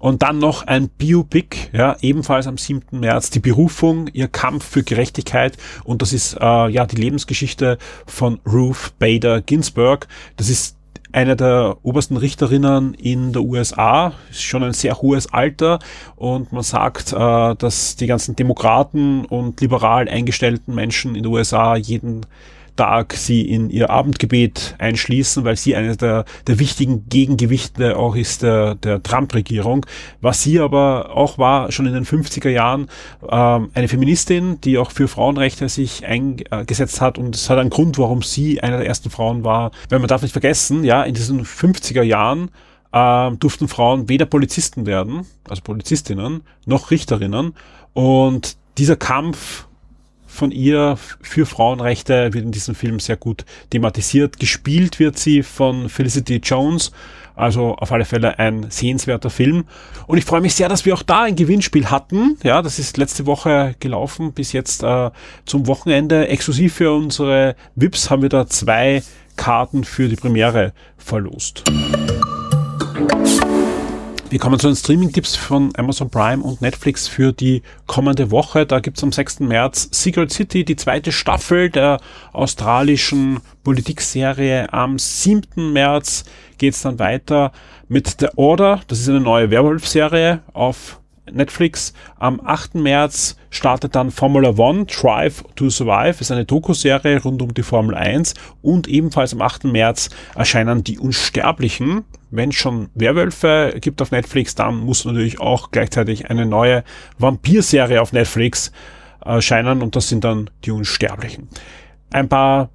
Und dann noch ein Biopic, ja, ebenfalls am 7. März, die Berufung, ihr Kampf für Gerechtigkeit. Und das ist äh, ja die Lebensgeschichte von Ruth Bader Ginsburg. Das ist eine der obersten Richterinnen in der USA, ist schon ein sehr hohes Alter und man sagt, äh, dass die ganzen Demokraten und liberal eingestellten Menschen in den USA jeden Tag sie in ihr Abendgebet einschließen, weil sie eine der, der wichtigen Gegengewichte auch ist der, der Trump-Regierung. Was sie aber auch war, schon in den 50er Jahren, ähm, eine Feministin, die auch für Frauenrechte sich eingesetzt hat und es hat einen Grund, warum sie eine der ersten Frauen war. Weil man darf nicht vergessen, ja, in diesen 50er Jahren ähm, durften Frauen weder Polizisten werden, also Polizistinnen, noch Richterinnen und dieser Kampf von ihr für Frauenrechte wird in diesem Film sehr gut thematisiert. Gespielt wird sie von Felicity Jones, Also auf alle Fälle ein sehenswerter Film. Und ich freue mich sehr, dass wir auch da ein Gewinnspiel hatten. Ja, das ist letzte Woche gelaufen, bis jetzt äh, zum Wochenende. Exklusiv für unsere VIPs haben wir da zwei Karten für die Premiere verlost. Wir kommen zu den Streaming-Tipps von Amazon Prime und Netflix für die kommende Woche. Da gibt's am 6. März Secret City, die zweite Staffel der australischen Politikserie. Am 7. März geht's dann weiter mit The Order. Das ist eine neue Werwolf-Serie auf Netflix. Am 8. März startet dann Formula One Drive to Survive. Ist eine Doku-Serie rund um die Formel 1. Und ebenfalls am 8. März erscheinen die Unsterblichen. Wenn schon Werwölfe gibt auf Netflix, dann muss natürlich auch gleichzeitig eine neue Vampir-Serie auf Netflix erscheinen und das sind dann die Unsterblichen. Ein paar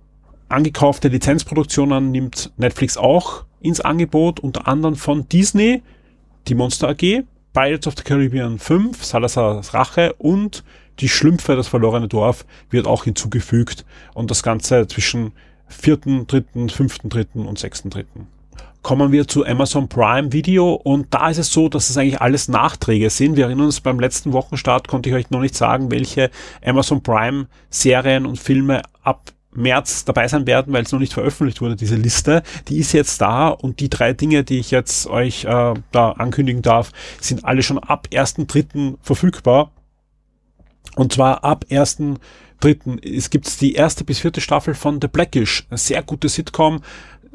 angekaufte Lizenzproduktionen nimmt Netflix auch ins Angebot, unter anderem von Disney, die Monster AG, Pirates of the Caribbean 5, Salazar's Rache und die Schlümpfe, das verlorene Dorf, wird auch hinzugefügt und das Ganze zwischen 4.3., 5.3. und 6.3. Kommen wir zu Amazon Prime Video und da ist es so, dass es eigentlich alles Nachträge sind. Wir erinnern uns, beim letzten Wochenstart konnte ich euch noch nicht sagen, welche Amazon Prime Serien und Filme ab März dabei sein werden, weil es noch nicht veröffentlicht wurde, diese Liste. Die ist jetzt da und die drei Dinge, die ich jetzt euch äh, da ankündigen darf, sind alle schon ab 1.3. verfügbar. Und zwar ab 1.3. Es gibt die erste bis vierte Staffel von The Blackish, eine sehr gute Sitcom.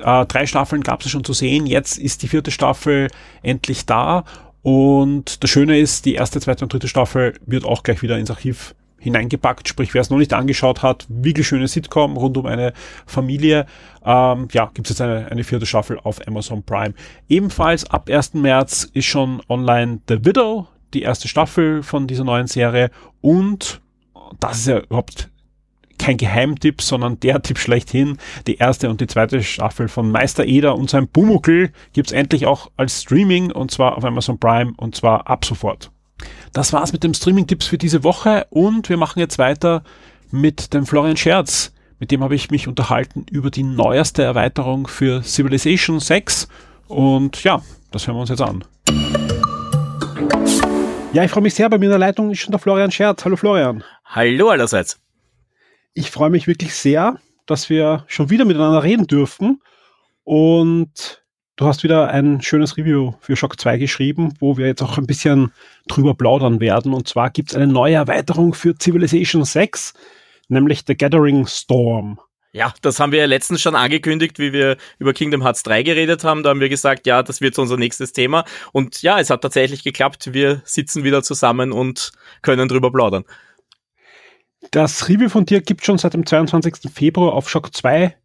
Äh, drei Staffeln gab es schon zu sehen. Jetzt ist die vierte Staffel endlich da. Und das Schöne ist, die erste, zweite und dritte Staffel wird auch gleich wieder ins Archiv hineingepackt, sprich wer es noch nicht angeschaut hat, wirklich schöne Sitcom rund um eine Familie. Ähm, ja, gibt es jetzt eine, eine vierte Staffel auf Amazon Prime. Ebenfalls ab 1. März ist schon online The Widow, die erste Staffel von dieser neuen Serie und das ist ja überhaupt kein Geheimtipp, sondern der Tipp schlechthin. Die erste und die zweite Staffel von Meister Eder und sein Bumuckel gibt's endlich auch als Streaming und zwar auf Amazon Prime und zwar ab sofort. Das war's mit dem Streaming-Tipps für diese Woche und wir machen jetzt weiter mit dem Florian Scherz. Mit dem habe ich mich unterhalten über die neueste Erweiterung für Civilization 6 und ja, das hören wir uns jetzt an. Ja, ich freue mich sehr. Bei mir in der Leitung ist schon der Florian Scherz. Hallo Florian. Hallo allerseits. Ich freue mich wirklich sehr, dass wir schon wieder miteinander reden dürfen und Du hast wieder ein schönes Review für Shock 2 geschrieben, wo wir jetzt auch ein bisschen drüber plaudern werden. Und zwar gibt es eine neue Erweiterung für Civilization 6, nämlich The Gathering Storm. Ja, das haben wir ja letztens schon angekündigt, wie wir über Kingdom Hearts 3 geredet haben. Da haben wir gesagt, ja, das wird unser nächstes Thema. Und ja, es hat tatsächlich geklappt. Wir sitzen wieder zusammen und können drüber plaudern. Das Review von dir gibt schon seit dem 22. Februar auf Shock 2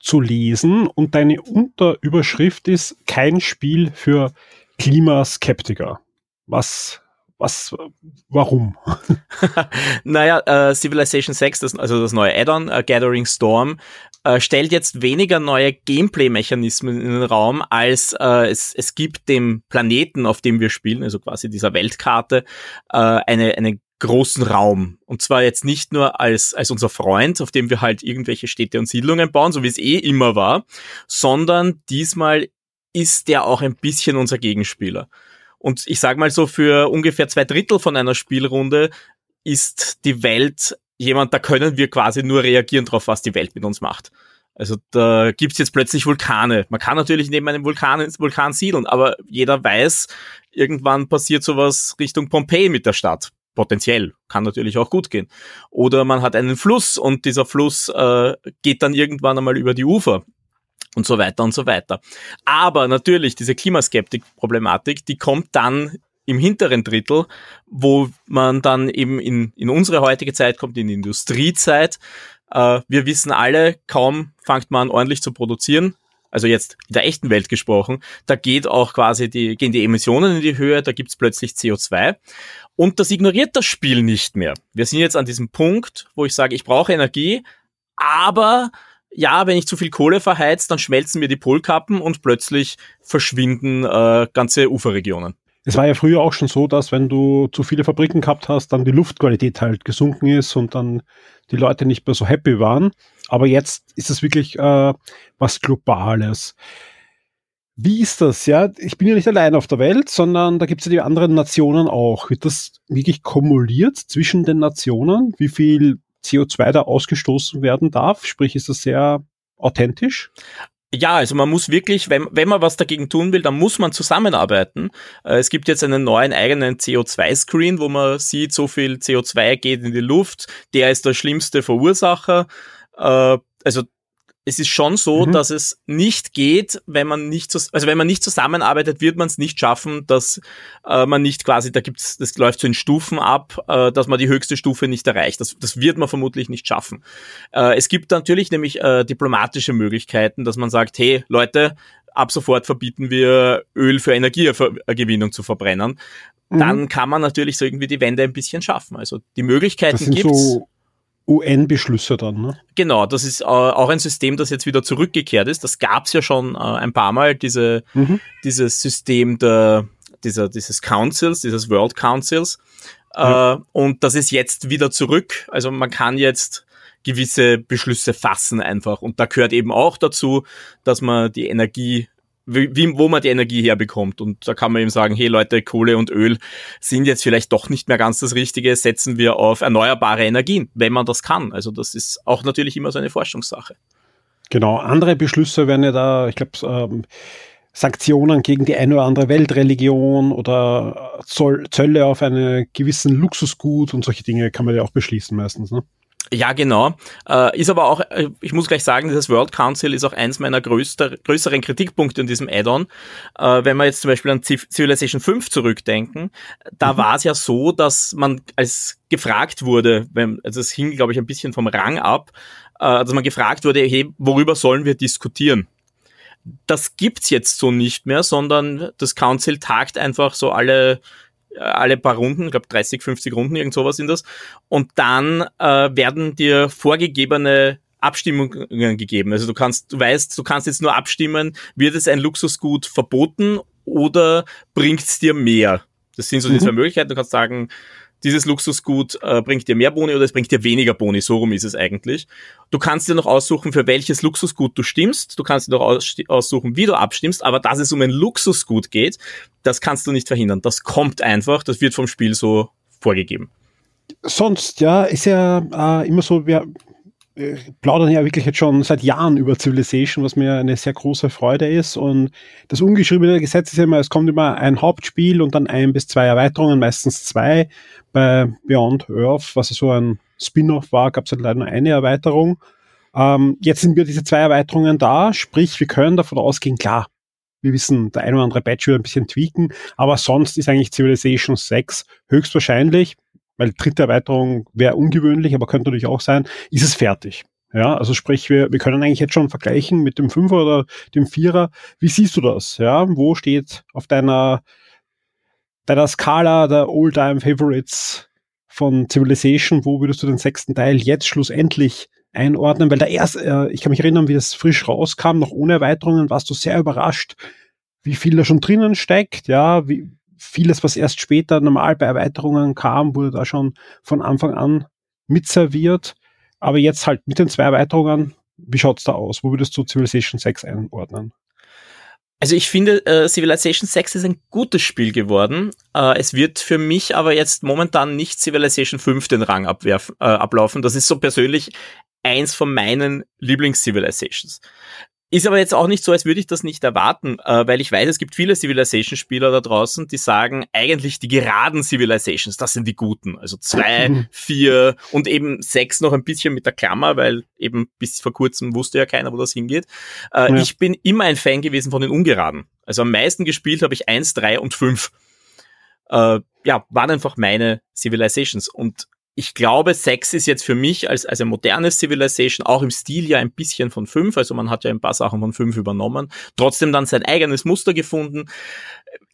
zu lesen und deine Unterüberschrift ist kein Spiel für Klimaskeptiker. Was was, warum? naja, äh, Civilization 6, das, also das neue Add-on, äh, Gathering Storm, äh, stellt jetzt weniger neue Gameplay-Mechanismen in den Raum, als äh, es, es gibt dem Planeten, auf dem wir spielen, also quasi dieser Weltkarte, äh, eine, eine großen Raum. Und zwar jetzt nicht nur als, als unser Freund, auf dem wir halt irgendwelche Städte und Siedlungen bauen, so wie es eh immer war, sondern diesmal ist der auch ein bisschen unser Gegenspieler. Und ich sag mal so, für ungefähr zwei Drittel von einer Spielrunde ist die Welt jemand, da können wir quasi nur reagieren drauf, was die Welt mit uns macht. Also da gibt's jetzt plötzlich Vulkane. Man kann natürlich neben einem Vulkan, Vulkan siedeln, aber jeder weiß, irgendwann passiert sowas Richtung Pompeji mit der Stadt potenziell, kann natürlich auch gut gehen. Oder man hat einen Fluss und dieser Fluss äh, geht dann irgendwann einmal über die Ufer und so weiter und so weiter. Aber natürlich, diese Klimaskeptik-Problematik, die kommt dann im hinteren Drittel, wo man dann eben in, in unsere heutige Zeit kommt, in die Industriezeit. Äh, wir wissen alle, kaum fängt man ordentlich zu produzieren, also jetzt in der echten Welt gesprochen, da geht auch quasi die, gehen die Emissionen in die Höhe, da gibt's plötzlich CO2. Und das ignoriert das Spiel nicht mehr. Wir sind jetzt an diesem Punkt, wo ich sage, ich brauche Energie, aber ja, wenn ich zu viel Kohle verheizt, dann schmelzen mir die Polkappen und plötzlich verschwinden äh, ganze Uferregionen. Es war ja früher auch schon so, dass wenn du zu viele Fabriken gehabt hast, dann die Luftqualität halt gesunken ist und dann die Leute nicht mehr so happy waren. Aber jetzt ist es wirklich äh, was Globales. Wie ist das? Ja, ich bin ja nicht allein auf der Welt, sondern da gibt es ja die anderen Nationen auch. Wird das wirklich kumuliert zwischen den Nationen? Wie viel CO2 da ausgestoßen werden darf? Sprich, ist das sehr authentisch? Ja, also man muss wirklich, wenn, wenn man was dagegen tun will, dann muss man zusammenarbeiten. Äh, es gibt jetzt einen neuen eigenen CO2-Screen, wo man sieht, so viel CO2 geht in die Luft, der ist der schlimmste Verursacher. Äh, also es ist schon so, mhm. dass es nicht geht, wenn man nicht, also wenn man nicht zusammenarbeitet, wird man es nicht schaffen, dass äh, man nicht quasi, da gibt's, das läuft so in Stufen ab, äh, dass man die höchste Stufe nicht erreicht. Das, das wird man vermutlich nicht schaffen. Äh, es gibt natürlich nämlich äh, diplomatische Möglichkeiten, dass man sagt, hey Leute, ab sofort verbieten wir Öl für Energiegewinnung zu verbrennen. Mhm. Dann kann man natürlich so irgendwie die Wende ein bisschen schaffen. Also die Möglichkeiten gibt So UN-Beschlüsse dann, ne? Genau, das ist äh, auch ein System, das jetzt wieder zurückgekehrt ist. Das gab es ja schon äh, ein paar Mal, diese, mhm. dieses System der, dieser, dieses Councils, dieses World Councils. Äh, Und das ist jetzt wieder zurück. Also man kann jetzt gewisse Beschlüsse fassen einfach. Und da gehört eben auch dazu, dass man die Energie wie, wo man die Energie herbekommt. Und da kann man eben sagen, hey Leute, Kohle und Öl sind jetzt vielleicht doch nicht mehr ganz das Richtige, setzen wir auf erneuerbare Energien, wenn man das kann. Also das ist auch natürlich immer so eine Forschungssache. Genau, andere Beschlüsse werden ja da, ich glaube, ähm, Sanktionen gegen die eine oder andere Weltreligion oder Zoll, Zölle auf einen gewissen Luxusgut und solche Dinge kann man ja auch beschließen meistens. Ne? Ja, genau. Äh, ist aber auch, äh, ich muss gleich sagen, dieses World Council ist auch eins meiner größter, größeren Kritikpunkte in diesem Add-on. Äh, wenn wir jetzt zum Beispiel an Civilization 5 zurückdenken, da mhm. war es ja so, dass man als gefragt wurde, wenn, also es hing, glaube ich, ein bisschen vom Rang ab, äh, dass man gefragt wurde, hey, worüber sollen wir diskutieren? Das gibt's jetzt so nicht mehr, sondern das Council tagt einfach so alle alle paar Runden, ich glaube 30, 50 Runden, irgend sowas sind das. Und dann äh, werden dir vorgegebene Abstimmungen gegeben. Also du kannst, du weißt, du kannst jetzt nur abstimmen, wird es ein Luxusgut verboten oder bringt es dir mehr? Das sind so die mhm. zwei Möglichkeiten. Du kannst sagen, dieses Luxusgut äh, bringt dir mehr Boni oder es bringt dir weniger Boni, so rum ist es eigentlich. Du kannst dir noch aussuchen, für welches Luxusgut du stimmst, du kannst dir noch aus aussuchen, wie du abstimmst, aber dass es um ein Luxusgut geht, das kannst du nicht verhindern. Das kommt einfach, das wird vom Spiel so vorgegeben. Sonst, ja, ist ja äh, immer so, wir äh, plaudern ja wirklich jetzt schon seit Jahren über Civilization, was mir eine sehr große Freude ist. Und das ungeschriebene Gesetz ist immer, es kommt immer ein Hauptspiel und dann ein bis zwei Erweiterungen, meistens zwei. Bei Beyond Earth, was so ein Spin-off war, gab es halt leider nur eine Erweiterung. Ähm, jetzt sind wir diese zwei Erweiterungen da, sprich, wir können davon ausgehen, klar, wir wissen, der ein oder andere Batch wird ein bisschen tweaken, aber sonst ist eigentlich Civilization 6 höchstwahrscheinlich, weil dritte Erweiterung wäre ungewöhnlich, aber könnte natürlich auch sein, ist es fertig. Ja, also sprich, wir, wir können eigentlich jetzt schon vergleichen mit dem Fünfer oder dem Vierer. Wie siehst du das? Ja, wo steht auf deiner, deiner Skala der All-Time Favorites von Civilization, wo würdest du den sechsten Teil jetzt schlussendlich einordnen? Weil der erste, äh, ich kann mich erinnern, wie das frisch rauskam, noch ohne Erweiterungen, warst du sehr überrascht, wie viel da schon drinnen steckt, ja, wie, vieles, was erst später normal bei Erweiterungen kam, wurde da schon von Anfang an mitserviert. Aber jetzt halt mit den zwei Erweiterungen, wie schaut's da aus? Wo würdest du Civilization 6 einordnen? Also ich finde, äh, Civilization 6 ist ein gutes Spiel geworden. Äh, es wird für mich aber jetzt momentan nicht Civilization 5 den Rang abwerfen, äh, ablaufen. Das ist so persönlich eins von meinen Lieblings-Civilizations. Ist aber jetzt auch nicht so, als würde ich das nicht erwarten, äh, weil ich weiß, es gibt viele Civilization-Spieler da draußen, die sagen, eigentlich die geraden Civilizations, das sind die guten. Also zwei, mhm. vier und eben sechs noch ein bisschen mit der Klammer, weil eben bis vor kurzem wusste ja keiner, wo das hingeht. Äh, ja. Ich bin immer ein Fan gewesen von den ungeraden. Also am meisten gespielt habe ich eins, drei und fünf. Äh, ja, waren einfach meine Civilizations. Und ich glaube, 6 ist jetzt für mich als, als ein modernes Civilization auch im Stil ja ein bisschen von 5, also man hat ja ein paar Sachen von 5 übernommen, trotzdem dann sein eigenes Muster gefunden,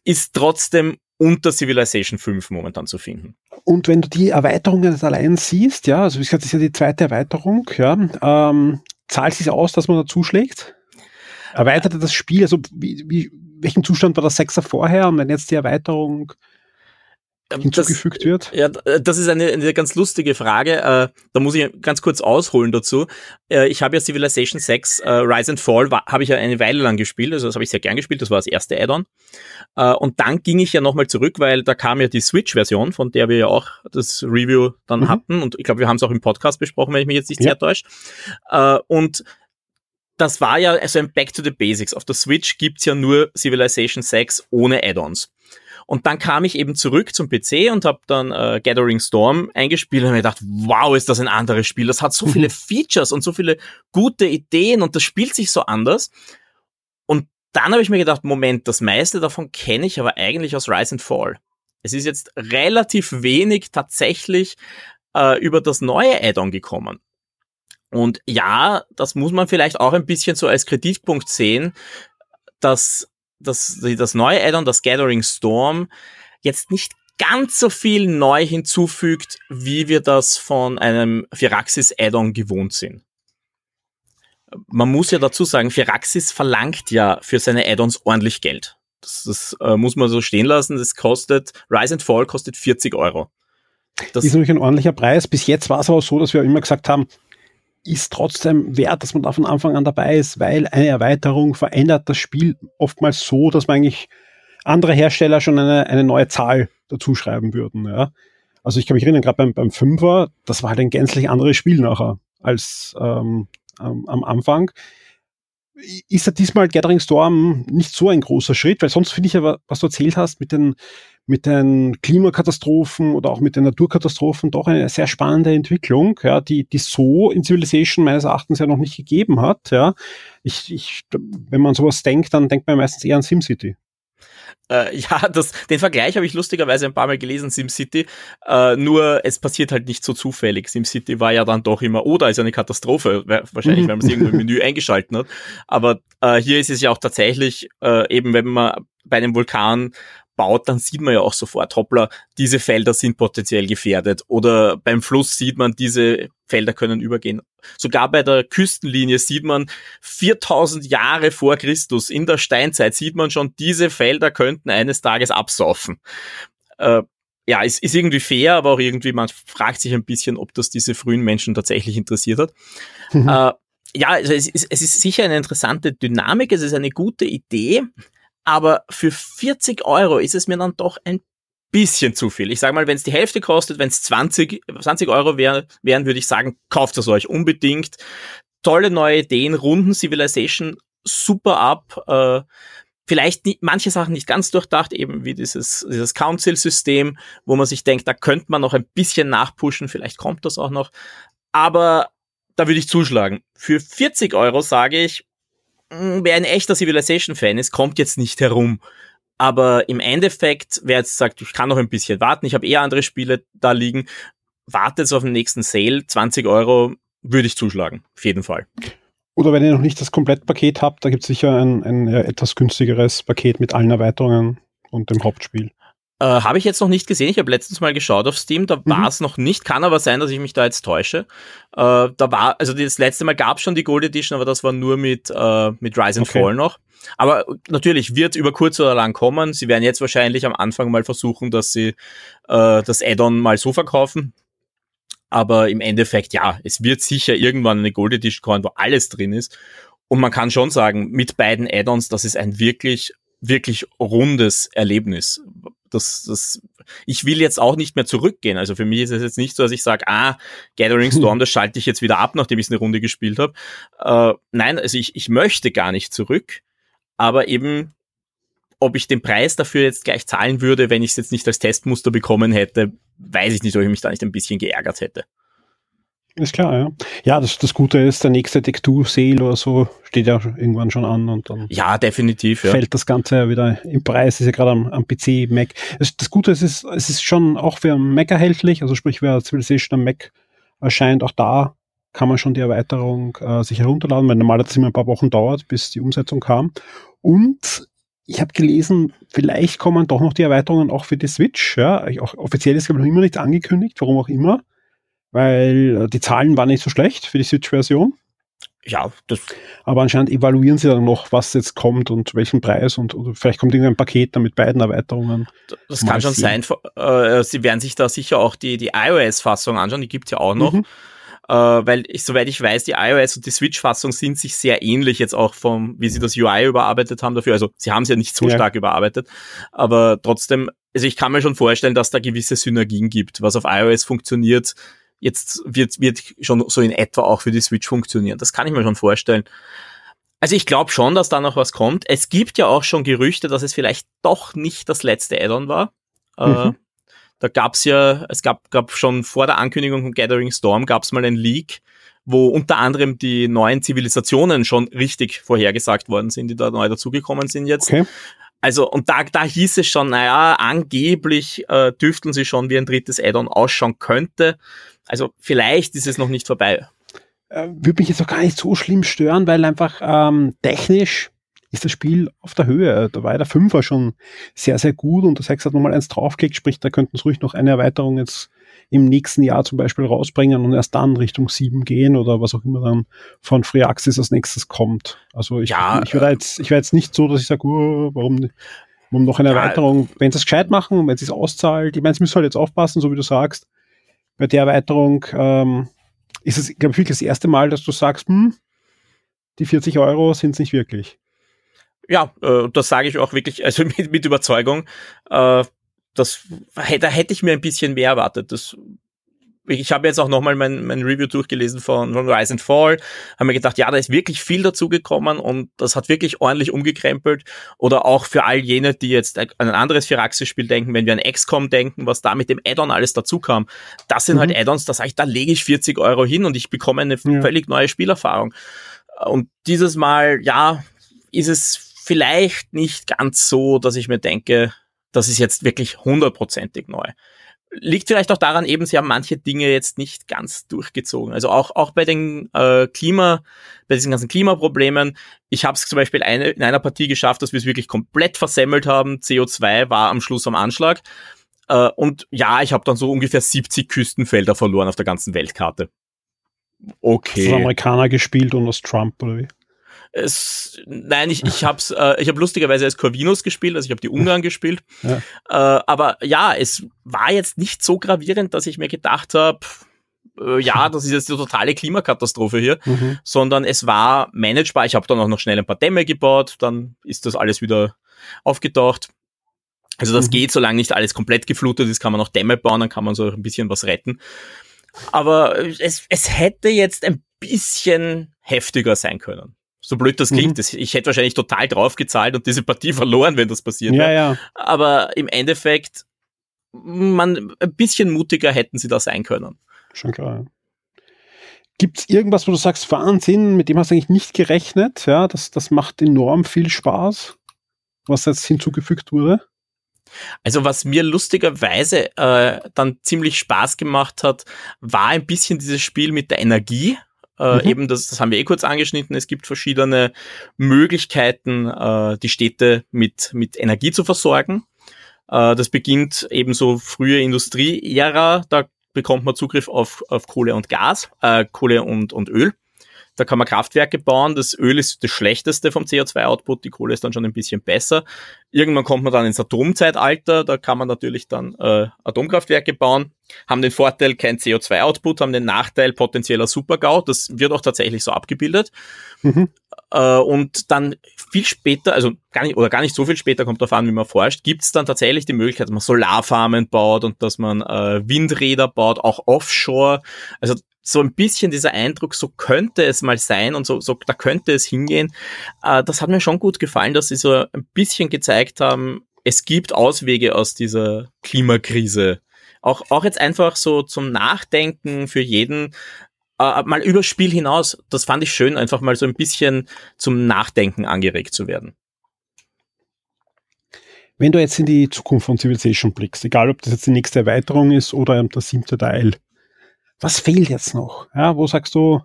ist trotzdem unter Civilization 5 momentan zu finden. Und wenn du die Erweiterungen allein siehst, ja, also wie gesagt, das ist ja die zweite Erweiterung, ja, ähm, zahlt sich aus, dass man da zuschlägt? Erweiterte das Spiel, also wie, wie, welchen Zustand war das Sechser vorher und wenn jetzt die Erweiterung hinzugefügt das, wird? Ja, das ist eine, eine ganz lustige Frage. Äh, da muss ich ganz kurz ausholen dazu. Äh, ich habe ja Civilization 6 äh, Rise and Fall, habe ich ja eine Weile lang gespielt, also das habe ich sehr gern gespielt, das war das erste Add-on. Äh, und dann ging ich ja nochmal zurück, weil da kam ja die Switch-Version, von der wir ja auch das Review dann mhm. hatten. Und ich glaube, wir haben es auch im Podcast besprochen, wenn ich mich jetzt nicht ja. sehr täusche. Äh, und das war ja also ein Back to the Basics. Auf der Switch gibt's ja nur Civilization 6 ohne Add-ons. Und dann kam ich eben zurück zum PC und habe dann äh, Gathering Storm eingespielt und mir gedacht, wow, ist das ein anderes Spiel. Das hat so viele Features und so viele gute Ideen und das spielt sich so anders. Und dann habe ich mir gedacht, Moment, das meiste davon kenne ich aber eigentlich aus Rise and Fall. Es ist jetzt relativ wenig tatsächlich äh, über das neue Add-on gekommen. Und ja, das muss man vielleicht auch ein bisschen so als Kritikpunkt sehen, dass das, das neue Addon, das Gathering Storm, jetzt nicht ganz so viel neu hinzufügt, wie wir das von einem Firaxis Addon gewohnt sind. Man muss ja dazu sagen, Firaxis verlangt ja für seine Addons ordentlich Geld. Das, das äh, muss man so stehen lassen. Das kostet, Rise and Fall kostet 40 Euro. Das ist natürlich ein ordentlicher Preis. Bis jetzt war es aber so, dass wir immer gesagt haben, ist trotzdem wert, dass man da von Anfang an dabei ist, weil eine Erweiterung verändert das Spiel oftmals so, dass man eigentlich andere Hersteller schon eine, eine neue Zahl dazu schreiben würden. Ja. Also ich kann mich erinnern, gerade beim, beim Fünfer, das war halt ein gänzlich anderes Spiel nachher als ähm, am Anfang ist ja diesmal Gathering Storm nicht so ein großer Schritt, weil sonst finde ich aber, was du erzählt hast mit den, mit den Klimakatastrophen oder auch mit den Naturkatastrophen doch eine sehr spannende Entwicklung, ja, die, die so in Civilization meines Erachtens ja noch nicht gegeben hat, ja. Ich, ich, wenn man sowas denkt, dann denkt man meistens eher an SimCity. Äh, ja, das, den Vergleich habe ich lustigerweise ein paar Mal gelesen, SimCity. Äh, nur es passiert halt nicht so zufällig. SimCity war ja dann doch immer, oh, da ist eine Katastrophe. Wahrscheinlich, mhm. weil man es irgendwo im Menü eingeschalten hat. Aber äh, hier ist es ja auch tatsächlich, äh, eben wenn man bei einem Vulkan baut, dann sieht man ja auch sofort, hoppla, diese Felder sind potenziell gefährdet. Oder beim Fluss sieht man, diese Felder können übergehen. Sogar bei der Küstenlinie sieht man 4000 Jahre vor Christus, in der Steinzeit sieht man schon, diese Felder könnten eines Tages absaufen. Äh, ja, es ist irgendwie fair, aber auch irgendwie, man fragt sich ein bisschen, ob das diese frühen Menschen tatsächlich interessiert hat. Mhm. Äh, ja, also es ist, es ist sicher eine interessante Dynamik, es ist eine gute Idee aber für 40 Euro ist es mir dann doch ein bisschen zu viel. Ich sage mal, wenn es die Hälfte kostet, wenn es 20, 20 Euro wär, wären, würde ich sagen, kauft es euch unbedingt. Tolle neue Ideen, runden Civilization super ab. Äh, vielleicht nie, manche Sachen nicht ganz durchdacht, eben wie dieses, dieses Council-System, wo man sich denkt, da könnte man noch ein bisschen nachpushen, vielleicht kommt das auch noch. Aber da würde ich zuschlagen. Für 40 Euro sage ich, hm, wer ein echter Civilization-Fan ist, kommt jetzt nicht herum. Aber im Endeffekt, wer jetzt sagt, ich kann noch ein bisschen warten, ich habe eher andere Spiele da liegen, wartet auf den nächsten Sale, 20 Euro würde ich zuschlagen, auf jeden Fall. Oder wenn ihr noch nicht das Komplettpaket habt, da gibt es sicher ein, ein etwas günstigeres Paket mit allen Erweiterungen und dem Hauptspiel. Äh, habe ich jetzt noch nicht gesehen. Ich habe letztens mal geschaut auf Steam, da mhm. war es noch nicht. Kann aber sein, dass ich mich da jetzt täusche. Äh, da war, also das letzte Mal gab es schon die Gold Edition, aber das war nur mit, äh, mit Rise and okay. Fall noch. Aber natürlich wird über kurz oder lang kommen. Sie werden jetzt wahrscheinlich am Anfang mal versuchen, dass sie äh, das Add-on mal so verkaufen. Aber im Endeffekt, ja, es wird sicher irgendwann eine Gold Edition kommen, wo alles drin ist. Und man kann schon sagen, mit beiden Add-ons, das ist ein wirklich, wirklich rundes Erlebnis das, das, ich will jetzt auch nicht mehr zurückgehen. Also für mich ist es jetzt nicht so, dass ich sage, ah, Gathering Storm, das schalte ich jetzt wieder ab, nachdem ich es eine Runde gespielt habe. Äh, nein, also ich, ich möchte gar nicht zurück, aber eben, ob ich den Preis dafür jetzt gleich zahlen würde, wenn ich es jetzt nicht als Testmuster bekommen hätte, weiß ich nicht, ob ich mich da nicht ein bisschen geärgert hätte. Ist klar, ja. Ja, das, das Gute ist, der nächste Textur-Sale oder so steht ja irgendwann schon an und dann. Ja, definitiv, ja. Fällt das Ganze ja wieder im Preis, ist ja gerade am, am PC, Mac. Das, das Gute ist, es ist, es ist schon auch für Mac erhältlich, also sprich, wer Civilization am Mac erscheint, auch da kann man schon die Erweiterung äh, sich herunterladen, weil normal hat es immer ein paar Wochen dauert, bis die Umsetzung kam. Und ich habe gelesen, vielleicht kommen doch noch die Erweiterungen auch für die Switch. Ja, auch offiziell ist glaube ich noch immer nichts angekündigt, warum auch immer weil äh, die Zahlen waren nicht so schlecht für die Switch-Version. ja, das. Aber anscheinend evaluieren sie dann noch, was jetzt kommt und welchen Preis und vielleicht kommt irgendein Paket dann mit beiden Erweiterungen. Das kann schon sehen. sein. Äh, sie werden sich da sicher auch die, die iOS-Fassung anschauen, die gibt's ja auch noch. Mhm. Äh, weil ich, soweit ich weiß, die iOS und die Switch-Fassung sind sich sehr ähnlich jetzt auch vom, wie sie das UI überarbeitet haben dafür. Also sie haben es ja nicht so ja. stark überarbeitet, aber trotzdem, also ich kann mir schon vorstellen, dass da gewisse Synergien gibt, was auf iOS funktioniert, jetzt wird, wird schon so in etwa auch für die Switch funktionieren. Das kann ich mir schon vorstellen. Also ich glaube schon, dass da noch was kommt. Es gibt ja auch schon Gerüchte, dass es vielleicht doch nicht das letzte Addon war. Äh, mhm. Äh, da gab's ja, es gab, gab schon vor der Ankündigung von Gathering Storm gab's mal ein Leak, wo unter anderem die neuen Zivilisationen schon richtig vorhergesagt worden sind, die da neu dazugekommen sind jetzt. Okay. Also, und da, da hieß es schon, naja, angeblich äh, dürften sie schon wie ein drittes Addon ausschauen könnte. Also vielleicht ist es noch nicht vorbei. Äh, würde mich jetzt auch gar nicht so schlimm stören, weil einfach ähm, technisch ist das Spiel auf der Höhe. Da war ja der Fünfer schon sehr, sehr gut und der Sechs hat nochmal eins draufgelegt, sprich, da könnten es ruhig noch eine Erweiterung jetzt im nächsten Jahr zum Beispiel rausbringen und erst dann Richtung 7 gehen oder was auch immer dann von FreeAxis als nächstes kommt. Also ich, ja, ich wäre jetzt, ich wäre jetzt nicht so, dass ich sage, oh, warum, warum noch eine ja, Erweiterung, wenn sie es gescheit machen, wenn sie es auszahlt, ich meine, es müssen halt jetzt aufpassen, so wie du sagst, bei der Erweiterung ähm, ist es, glaube ich, das erste Mal, dass du sagst, hm, die 40 Euro sind es nicht wirklich. Ja, äh, das sage ich auch wirklich, also mit, mit Überzeugung. Äh, das, da hätte ich mir ein bisschen mehr erwartet. Das ich habe jetzt auch nochmal mein, mein Review durchgelesen von, von Rise and Fall, haben mir gedacht, ja, da ist wirklich viel dazugekommen und das hat wirklich ordentlich umgekrempelt. Oder auch für all jene, die jetzt an ein anderes Firaxis-Spiel denken, wenn wir an XCOM denken, was da mit dem Add-on alles dazukam. Das sind halt mhm. halt Add-ons, da sage ich, da lege ich 40 Euro hin und ich bekomme eine ja. völlig neue Spielerfahrung. Und dieses Mal, ja, ist es vielleicht nicht ganz so, dass ich mir denke, das ist jetzt wirklich hundertprozentig neu liegt vielleicht auch daran, eben sie haben manche Dinge jetzt nicht ganz durchgezogen. Also auch auch bei den äh, Klima, bei diesen ganzen Klimaproblemen. Ich habe es zum Beispiel eine, in einer Partie geschafft, dass wir es wirklich komplett versemmelt haben. CO2 war am Schluss am Anschlag. Äh, und ja, ich habe dann so ungefähr 70 Küstenfelder verloren auf der ganzen Weltkarte. Okay. Hast du Amerikaner gespielt und aus Trump oder wie? Es, nein, ich, ich habe äh, ich hab lustigerweise als Corvinus gespielt, also ich habe die Ungarn gespielt. Ja. Äh, aber ja, es war jetzt nicht so gravierend, dass ich mir gedacht habe, äh, ja, das ist jetzt die totale Klimakatastrophe hier, mhm. sondern es war managebar. Ich habe dann auch noch schnell ein paar Dämme gebaut, dann ist das alles wieder aufgetaucht. Also das mhm. geht, solange nicht alles komplett geflutet ist, kann man noch Dämme bauen, dann kann man so ein bisschen was retten. Aber es, es hätte jetzt ein bisschen heftiger sein können. So blöd das klingt, mhm. ich hätte wahrscheinlich total draufgezahlt und diese Partie verloren, wenn das passiert ja, wäre. Ja. Aber im Endeffekt, man, ein bisschen mutiger hätten sie da sein können. Schon klar. Gibt es irgendwas, wo du sagst, Wahnsinn, mit dem hast du eigentlich nicht gerechnet? Ja, das, das macht enorm viel Spaß, was jetzt hinzugefügt wurde. Also was mir lustigerweise äh, dann ziemlich Spaß gemacht hat, war ein bisschen dieses Spiel mit der Energie. Äh, mhm. Eben, das, das haben wir eh kurz angeschnitten. Es gibt verschiedene Möglichkeiten, äh, die Städte mit, mit Energie zu versorgen. Äh, das beginnt eben so frühe Industrie-Ära. Da bekommt man Zugriff auf, auf Kohle und Gas, äh, Kohle und, und Öl. Da kann man Kraftwerke bauen. Das Öl ist das schlechteste vom CO2-Output. Die Kohle ist dann schon ein bisschen besser. Irgendwann kommt man dann ins Atomzeitalter. Da kann man natürlich dann äh, Atomkraftwerke bauen. Haben den Vorteil kein CO2-Output, haben den Nachteil potenzieller Supergau. Das wird auch tatsächlich so abgebildet. Mhm. Äh, und dann viel später, also gar nicht, oder gar nicht so viel später, kommt darauf an, wie man forscht, gibt es dann tatsächlich die Möglichkeit, dass man Solarfarmen baut und dass man äh, Windräder baut, auch offshore. Also so ein bisschen dieser Eindruck, so könnte es mal sein und so, so da könnte es hingehen. Äh, das hat mir schon gut gefallen, dass sie so ein bisschen gezeigt haben, es gibt Auswege aus dieser Klimakrise. Auch, auch jetzt einfach so zum Nachdenken für jeden, äh, mal übers Spiel hinaus. Das fand ich schön, einfach mal so ein bisschen zum Nachdenken angeregt zu werden. Wenn du jetzt in die Zukunft von Civilization blickst, egal ob das jetzt die nächste Erweiterung ist oder der siebte Teil, was fehlt jetzt noch? Ja, wo sagst du,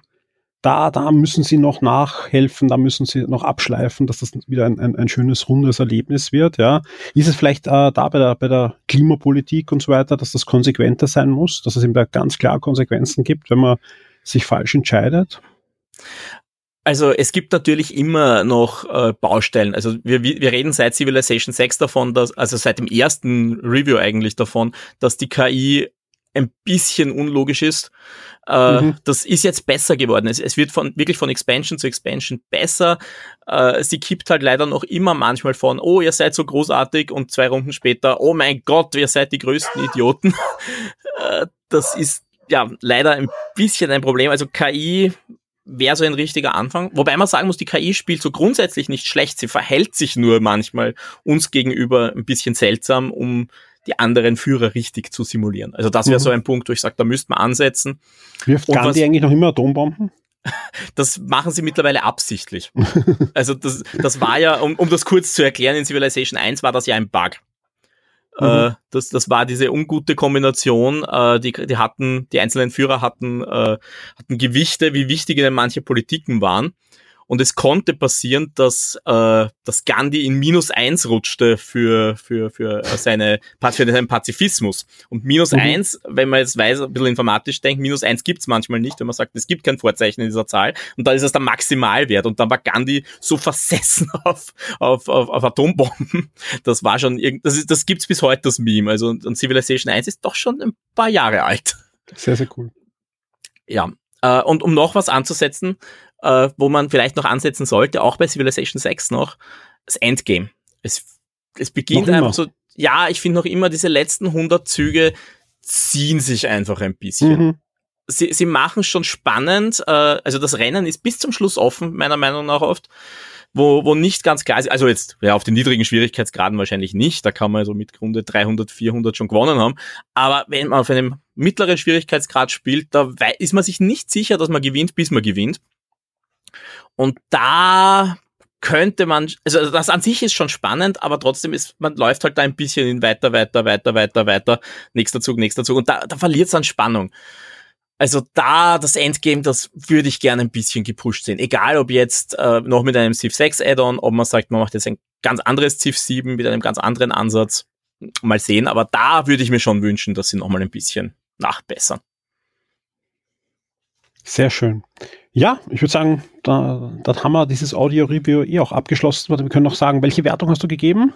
da, da müssen sie noch nachhelfen, da müssen sie noch abschleifen, dass das wieder ein, ein, ein schönes, rundes Erlebnis wird. Ja. Ist es vielleicht äh, da bei der, bei der Klimapolitik und so weiter, dass das konsequenter sein muss, dass es eben da ganz klar Konsequenzen gibt, wenn man sich falsch entscheidet? Also es gibt natürlich immer noch äh, Baustellen. Also wir, wir reden seit Civilization 6 davon, dass, also seit dem ersten Review eigentlich davon, dass die KI ein bisschen unlogisch ist. Äh, mhm. Das ist jetzt besser geworden. Es, es, wird von, wirklich von Expansion zu Expansion besser. Äh, sie kippt halt leider noch immer manchmal von, oh, ihr seid so großartig und zwei Runden später, oh mein Gott, ihr seid die größten Idioten. äh, das ist ja leider ein bisschen ein Problem. Also KI wäre so ein richtiger Anfang. Wobei man sagen muss, die KI spielt so grundsätzlich nicht schlecht. Sie verhält sich nur manchmal uns gegenüber ein bisschen seltsam, um die anderen Führer richtig zu simulieren. Also das wäre mhm. so ein Punkt, wo ich sage, da müsste man ansetzen. Wirft Und Gandhi was, eigentlich noch immer Atombomben? Das machen sie mittlerweile absichtlich. also das, das war ja, um, um das kurz zu erklären, in Civilization 1 war das ja ein Bug. Mhm. Äh, das, das war diese ungute Kombination. Äh, die, die hatten, die einzelnen Führer hatten, äh, hatten Gewichte, wie wichtig denn manche Politiken waren. Und es konnte passieren, dass, äh, dass Gandhi in minus eins rutschte für, für, für, seine, für seinen Pazifismus. Und minus mhm. eins, wenn man jetzt weiß, ein bisschen informatisch denkt, minus eins gibt's manchmal nicht, wenn man sagt, es gibt kein Vorzeichen in dieser Zahl. Und da ist es der Maximalwert. Und dann war Gandhi so versessen auf, auf, auf, auf Atombomben. Das war schon, das, ist, das gibt's bis heute, das Meme. Also, und Civilization 1 ist doch schon ein paar Jahre alt. Sehr, sehr cool. Ja, äh, und um noch was anzusetzen, äh, wo man vielleicht noch ansetzen sollte, auch bei Civilization 6 noch, das Endgame. Es, es beginnt einfach so, ja, ich finde noch immer, diese letzten 100 Züge ziehen sich einfach ein bisschen. Mhm. Sie, sie machen schon spannend, äh, also das Rennen ist bis zum Schluss offen, meiner Meinung nach oft wo, wo nicht ganz klar ist, also jetzt ja, auf den niedrigen Schwierigkeitsgraden wahrscheinlich nicht, da kann man also mit Grunde 300, 400 schon gewonnen haben, aber wenn man auf einem mittleren Schwierigkeitsgrad spielt, da ist man sich nicht sicher, dass man gewinnt, bis man gewinnt. Und da könnte man, also das an sich ist schon spannend, aber trotzdem ist, man läuft halt da ein bisschen in weiter, weiter, weiter, weiter, weiter, nächster Zug, nächster Zug und da, da verliert es an Spannung. Also da das Endgame, das würde ich gerne ein bisschen gepusht sehen. Egal ob jetzt äh, noch mit einem Civ 6 Add-on, ob man sagt, man macht jetzt ein ganz anderes Civ 7 mit einem ganz anderen Ansatz. Mal sehen, aber da würde ich mir schon wünschen, dass sie noch mal ein bisschen nachbessern. Sehr schön. Ja, ich würde sagen, da, dann haben wir dieses Audio-Review eh auch abgeschlossen. Wir können noch sagen, welche Wertung hast du gegeben?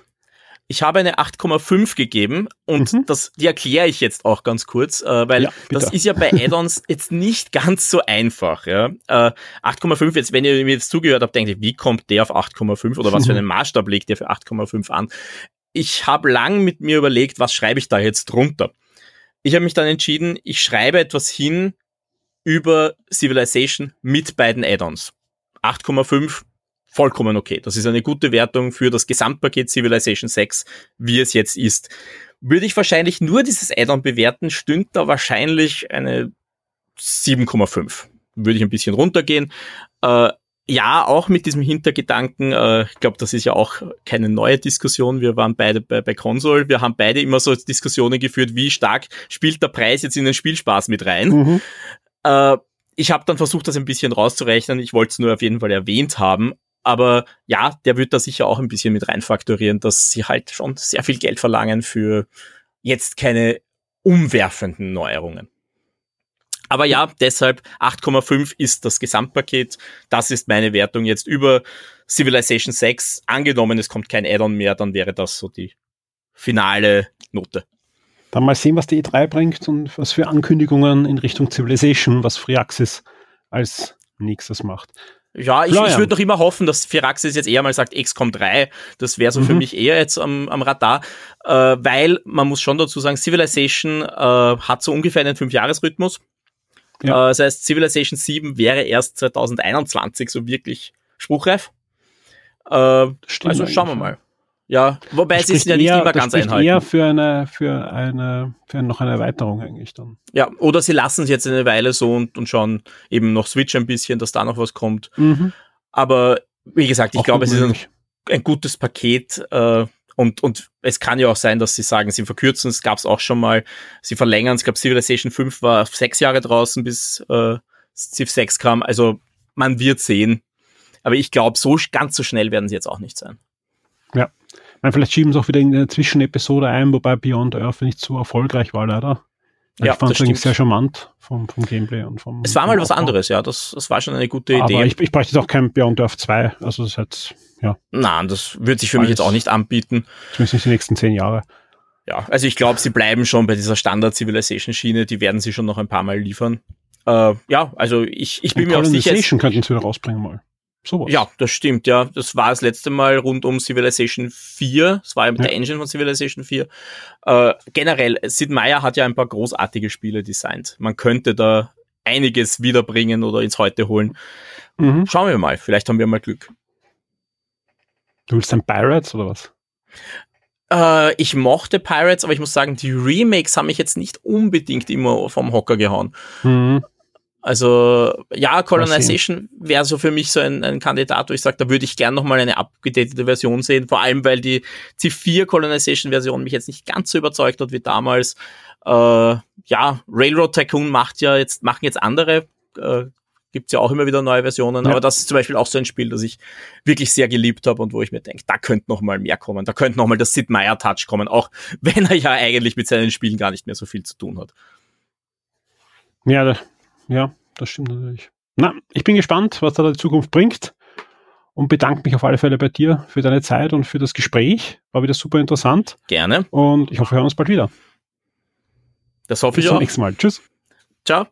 Ich habe eine 8,5 gegeben und mhm. das, die erkläre ich jetzt auch ganz kurz, äh, weil ja, das ist ja bei Add-ons jetzt nicht ganz so einfach. Ja? Äh, 8,5, jetzt, wenn ihr mir jetzt zugehört habt, denkt ihr, wie kommt der auf 8,5 oder was für einen Maßstab legt der für 8,5 an? Ich habe lang mit mir überlegt, was schreibe ich da jetzt drunter? Ich habe mich dann entschieden, ich schreibe etwas hin über Civilization mit beiden Add-ons. 8,5 vollkommen okay. Das ist eine gute Wertung für das Gesamtpaket Civilization 6, wie es jetzt ist. Würde ich wahrscheinlich nur dieses Add-on bewerten, stünde da wahrscheinlich eine 7,5. Würde ich ein bisschen runtergehen. Äh, ja, auch mit diesem Hintergedanken, äh, ich glaube, das ist ja auch keine neue Diskussion. Wir waren beide bei, bei Console. Wir haben beide immer so Diskussionen geführt, wie stark spielt der Preis jetzt in den Spielspaß mit rein. Mhm. Äh, ich habe dann versucht, das ein bisschen rauszurechnen. Ich wollte es nur auf jeden Fall erwähnt haben. Aber ja, der wird da sicher auch ein bisschen mit reinfaktorieren, dass sie halt schon sehr viel Geld verlangen für jetzt keine umwerfenden Neuerungen. Aber ja, deshalb 8,5 ist das Gesamtpaket. Das ist meine Wertung jetzt über Civilization 6. Angenommen, es kommt kein Add-on mehr, dann wäre das so die finale Note. Dann mal sehen, was die E3 bringt und was für Ankündigungen in Richtung Civilization, was Freeaxis als nächstes macht. Ja, ich, ich würde doch immer hoffen, dass Firaxis jetzt eher mal sagt XCOM 3. Das wäre so mhm. für mich eher jetzt am, am Radar, äh, weil man muss schon dazu sagen, Civilization äh, hat so ungefähr einen Fünfjahresrhythmus. Ja. Äh, das heißt, Civilization 7 wäre erst 2021 so wirklich spruchreif. Äh, also schauen wir mal. Ja, wobei es ist ja nicht eher, immer ganz einhalten. eher für eine, für eine, für noch eine Erweiterung eigentlich dann. Ja, oder sie lassen es jetzt eine Weile so und, und schauen eben noch Switch ein bisschen, dass da noch was kommt. Mhm. Aber wie gesagt, ich glaube, es ist ein, ein, gutes Paket äh, und, und es kann ja auch sein, dass sie sagen, sie verkürzen, es gab es auch schon mal, sie verlängern es, ich glaube Civilization 5 war sechs Jahre draußen, bis äh, Civ 6 kam, also man wird sehen. Aber ich glaube, so ganz so schnell werden sie jetzt auch nicht sein. Meine, vielleicht schieben sie auch wieder in eine Zwischenepisode ein, wobei Beyond Earth nicht so erfolgreich war, leider. Ja, ich fand es eigentlich sehr charmant vom, vom Gameplay und vom. Es war mal was anderes, ja. Das, das war schon eine gute Idee. Aber ich, ich bräuchte jetzt auch kein Beyond Earth 2. Also das jetzt, ja. Nein, das wird sich für mich jetzt auch nicht anbieten. Zumindest nicht die nächsten zehn Jahre. Ja, also ich glaube, sie bleiben schon bei dieser Standard-Civilization-Schiene. Die werden sie schon noch ein paar Mal liefern. Äh, ja, also ich, ich bin und mir auch sicher. Civilization könnten sie wieder rausbringen mal. Sowas. Ja, das stimmt, ja. Das war das letzte Mal rund um Civilization 4. Das war ja mit ja. der Engine von Civilization 4. Äh, generell, Sid Meier hat ja ein paar großartige Spiele designt. Man könnte da einiges wiederbringen oder ins Heute holen. Mhm. Schauen wir mal, vielleicht haben wir mal Glück. Du willst dann Pirates oder was? Äh, ich mochte Pirates, aber ich muss sagen, die Remakes haben mich jetzt nicht unbedingt immer vom Hocker gehauen. Mhm. Also ja, Colonization wäre so für mich so ein, ein Kandidat, wo ich sage, da würde ich gern nochmal eine abgedatete Version sehen, vor allem weil die C4 Colonization Version mich jetzt nicht ganz so überzeugt hat wie damals. Äh, ja, Railroad Tycoon macht ja jetzt, machen jetzt andere, äh, gibt's ja auch immer wieder neue Versionen, ja. aber das ist zum Beispiel auch so ein Spiel, das ich wirklich sehr geliebt habe und wo ich mir denke, da könnte noch mal mehr kommen, da könnte noch mal das Sid Meier Touch kommen, auch wenn er ja eigentlich mit seinen Spielen gar nicht mehr so viel zu tun hat. Ja, ja, das stimmt natürlich. Na, ich bin gespannt, was da die Zukunft bringt und bedanke mich auf alle Fälle bei dir für deine Zeit und für das Gespräch. War wieder super interessant. Gerne. Und ich hoffe, wir hören uns bald wieder. Das hoffe Bis ich auch. Bis zum nächsten Mal. Tschüss. Ciao.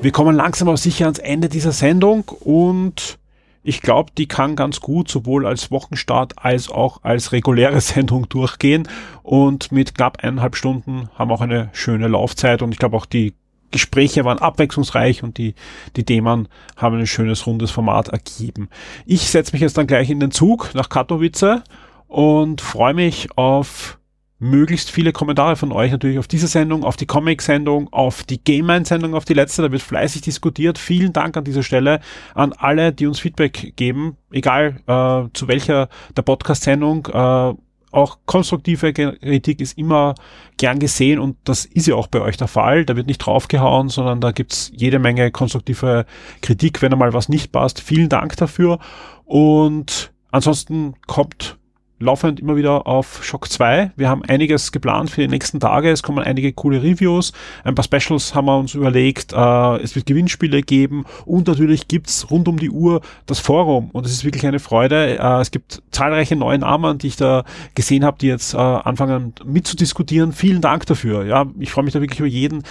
Wir kommen langsam aber sicher ans Ende dieser Sendung und ich glaube, die kann ganz gut sowohl als Wochenstart als auch als reguläre Sendung durchgehen. Und mit knapp eineinhalb Stunden haben wir auch eine schöne Laufzeit. Und ich glaube auch die Gespräche waren abwechslungsreich und die, die Themen haben ein schönes rundes Format ergeben. Ich setze mich jetzt dann gleich in den Zug nach Katowice und freue mich auf möglichst viele Kommentare von euch natürlich auf diese Sendung, auf die Comic-Sendung, auf die Game-Sendung, auf die letzte. Da wird fleißig diskutiert. Vielen Dank an dieser Stelle an alle, die uns Feedback geben, egal äh, zu welcher der Podcast-Sendung. Äh, auch konstruktive Kritik ist immer gern gesehen und das ist ja auch bei euch der Fall. Da wird nicht draufgehauen, sondern da gibt's jede Menge konstruktive Kritik, wenn einmal was nicht passt. Vielen Dank dafür und ansonsten kommt laufend immer wieder auf Shock 2. Wir haben einiges geplant für die nächsten Tage. Es kommen einige coole Reviews. Ein paar Specials haben wir uns überlegt. Äh, es wird Gewinnspiele geben und natürlich gibt's rund um die Uhr das Forum und es ist wirklich eine Freude. Äh, es gibt zahlreiche neue Namen, die ich da gesehen habe, die jetzt äh, anfangen mitzudiskutieren. Vielen Dank dafür. Ja, ich freue mich da wirklich über jeden,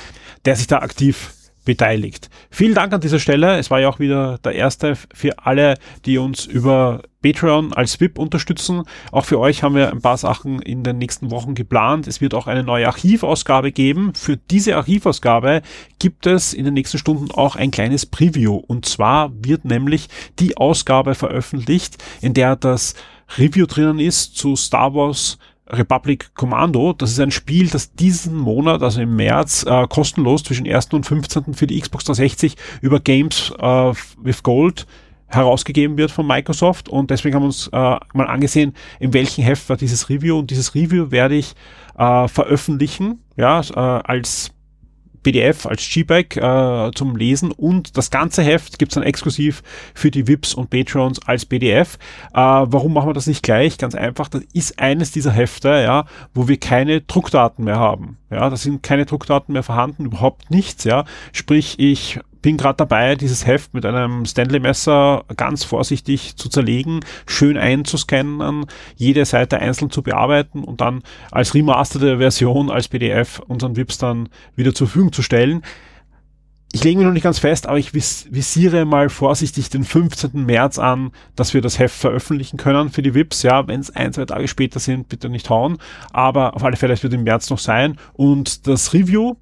der sich da aktiv beteiligt. Vielen Dank an dieser Stelle. Es war ja auch wieder der erste für alle, die uns über Patreon als VIP unterstützen. Auch für euch haben wir ein paar Sachen in den nächsten Wochen geplant. Es wird auch eine neue Archivausgabe geben. Für diese Archivausgabe gibt es in den nächsten Stunden auch ein kleines Preview. Und zwar wird nämlich die Ausgabe veröffentlicht, in der das Review drinnen ist zu Star Wars Republic Commando. Das ist ein Spiel, das diesen Monat, also im März, äh, kostenlos zwischen 1. und 15. für die Xbox 360 über Games äh, with Gold herausgegeben wird von Microsoft und deswegen haben wir uns äh, mal angesehen, in welchem Heft war dieses Review und dieses Review werde ich äh, veröffentlichen, ja, äh, als PDF als GPEG äh, zum Lesen und das ganze Heft gibt's dann exklusiv für die VIPs und Patreons als PDF. Äh, warum machen wir das nicht gleich? Ganz einfach, das ist eines dieser Hefte, ja, wo wir keine Druckdaten mehr haben. Ja, da sind keine Druckdaten mehr vorhanden, überhaupt nichts, ja. Sprich, ich bin gerade dabei, dieses Heft mit einem Stanley-Messer ganz vorsichtig zu zerlegen, schön einzuscannen, jede Seite einzeln zu bearbeiten und dann als remasterte Version, als PDF unseren VIPs dann wieder zur Verfügung zu stellen. Ich lege mich noch nicht ganz fest, aber ich vis visiere mal vorsichtig den 15. März an, dass wir das Heft veröffentlichen können für die VIPs. Ja, wenn es ein, zwei Tage später sind, bitte nicht hauen. Aber auf alle Fälle, es wird im März noch sein. Und das Review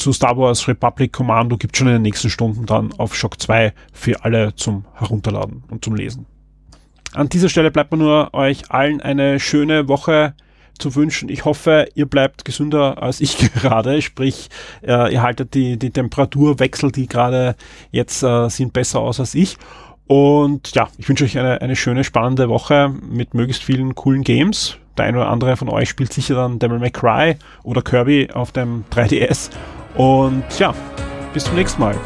zu Star Wars Republic Commando gibt schon in den nächsten Stunden dann auf Shock 2 für alle zum Herunterladen und zum Lesen. An dieser Stelle bleibt mir nur euch allen eine schöne Woche zu wünschen. Ich hoffe, ihr bleibt gesünder als ich gerade, sprich, äh, ihr haltet die, die Temperaturwechsel, die gerade jetzt äh, sind, besser aus als ich. Und ja, ich wünsche euch eine, eine schöne, spannende Woche mit möglichst vielen coolen Games. Der eine oder andere von euch spielt sicher dann Devil May Cry oder Kirby auf dem 3DS. Und ja, bis zum nächsten Mal.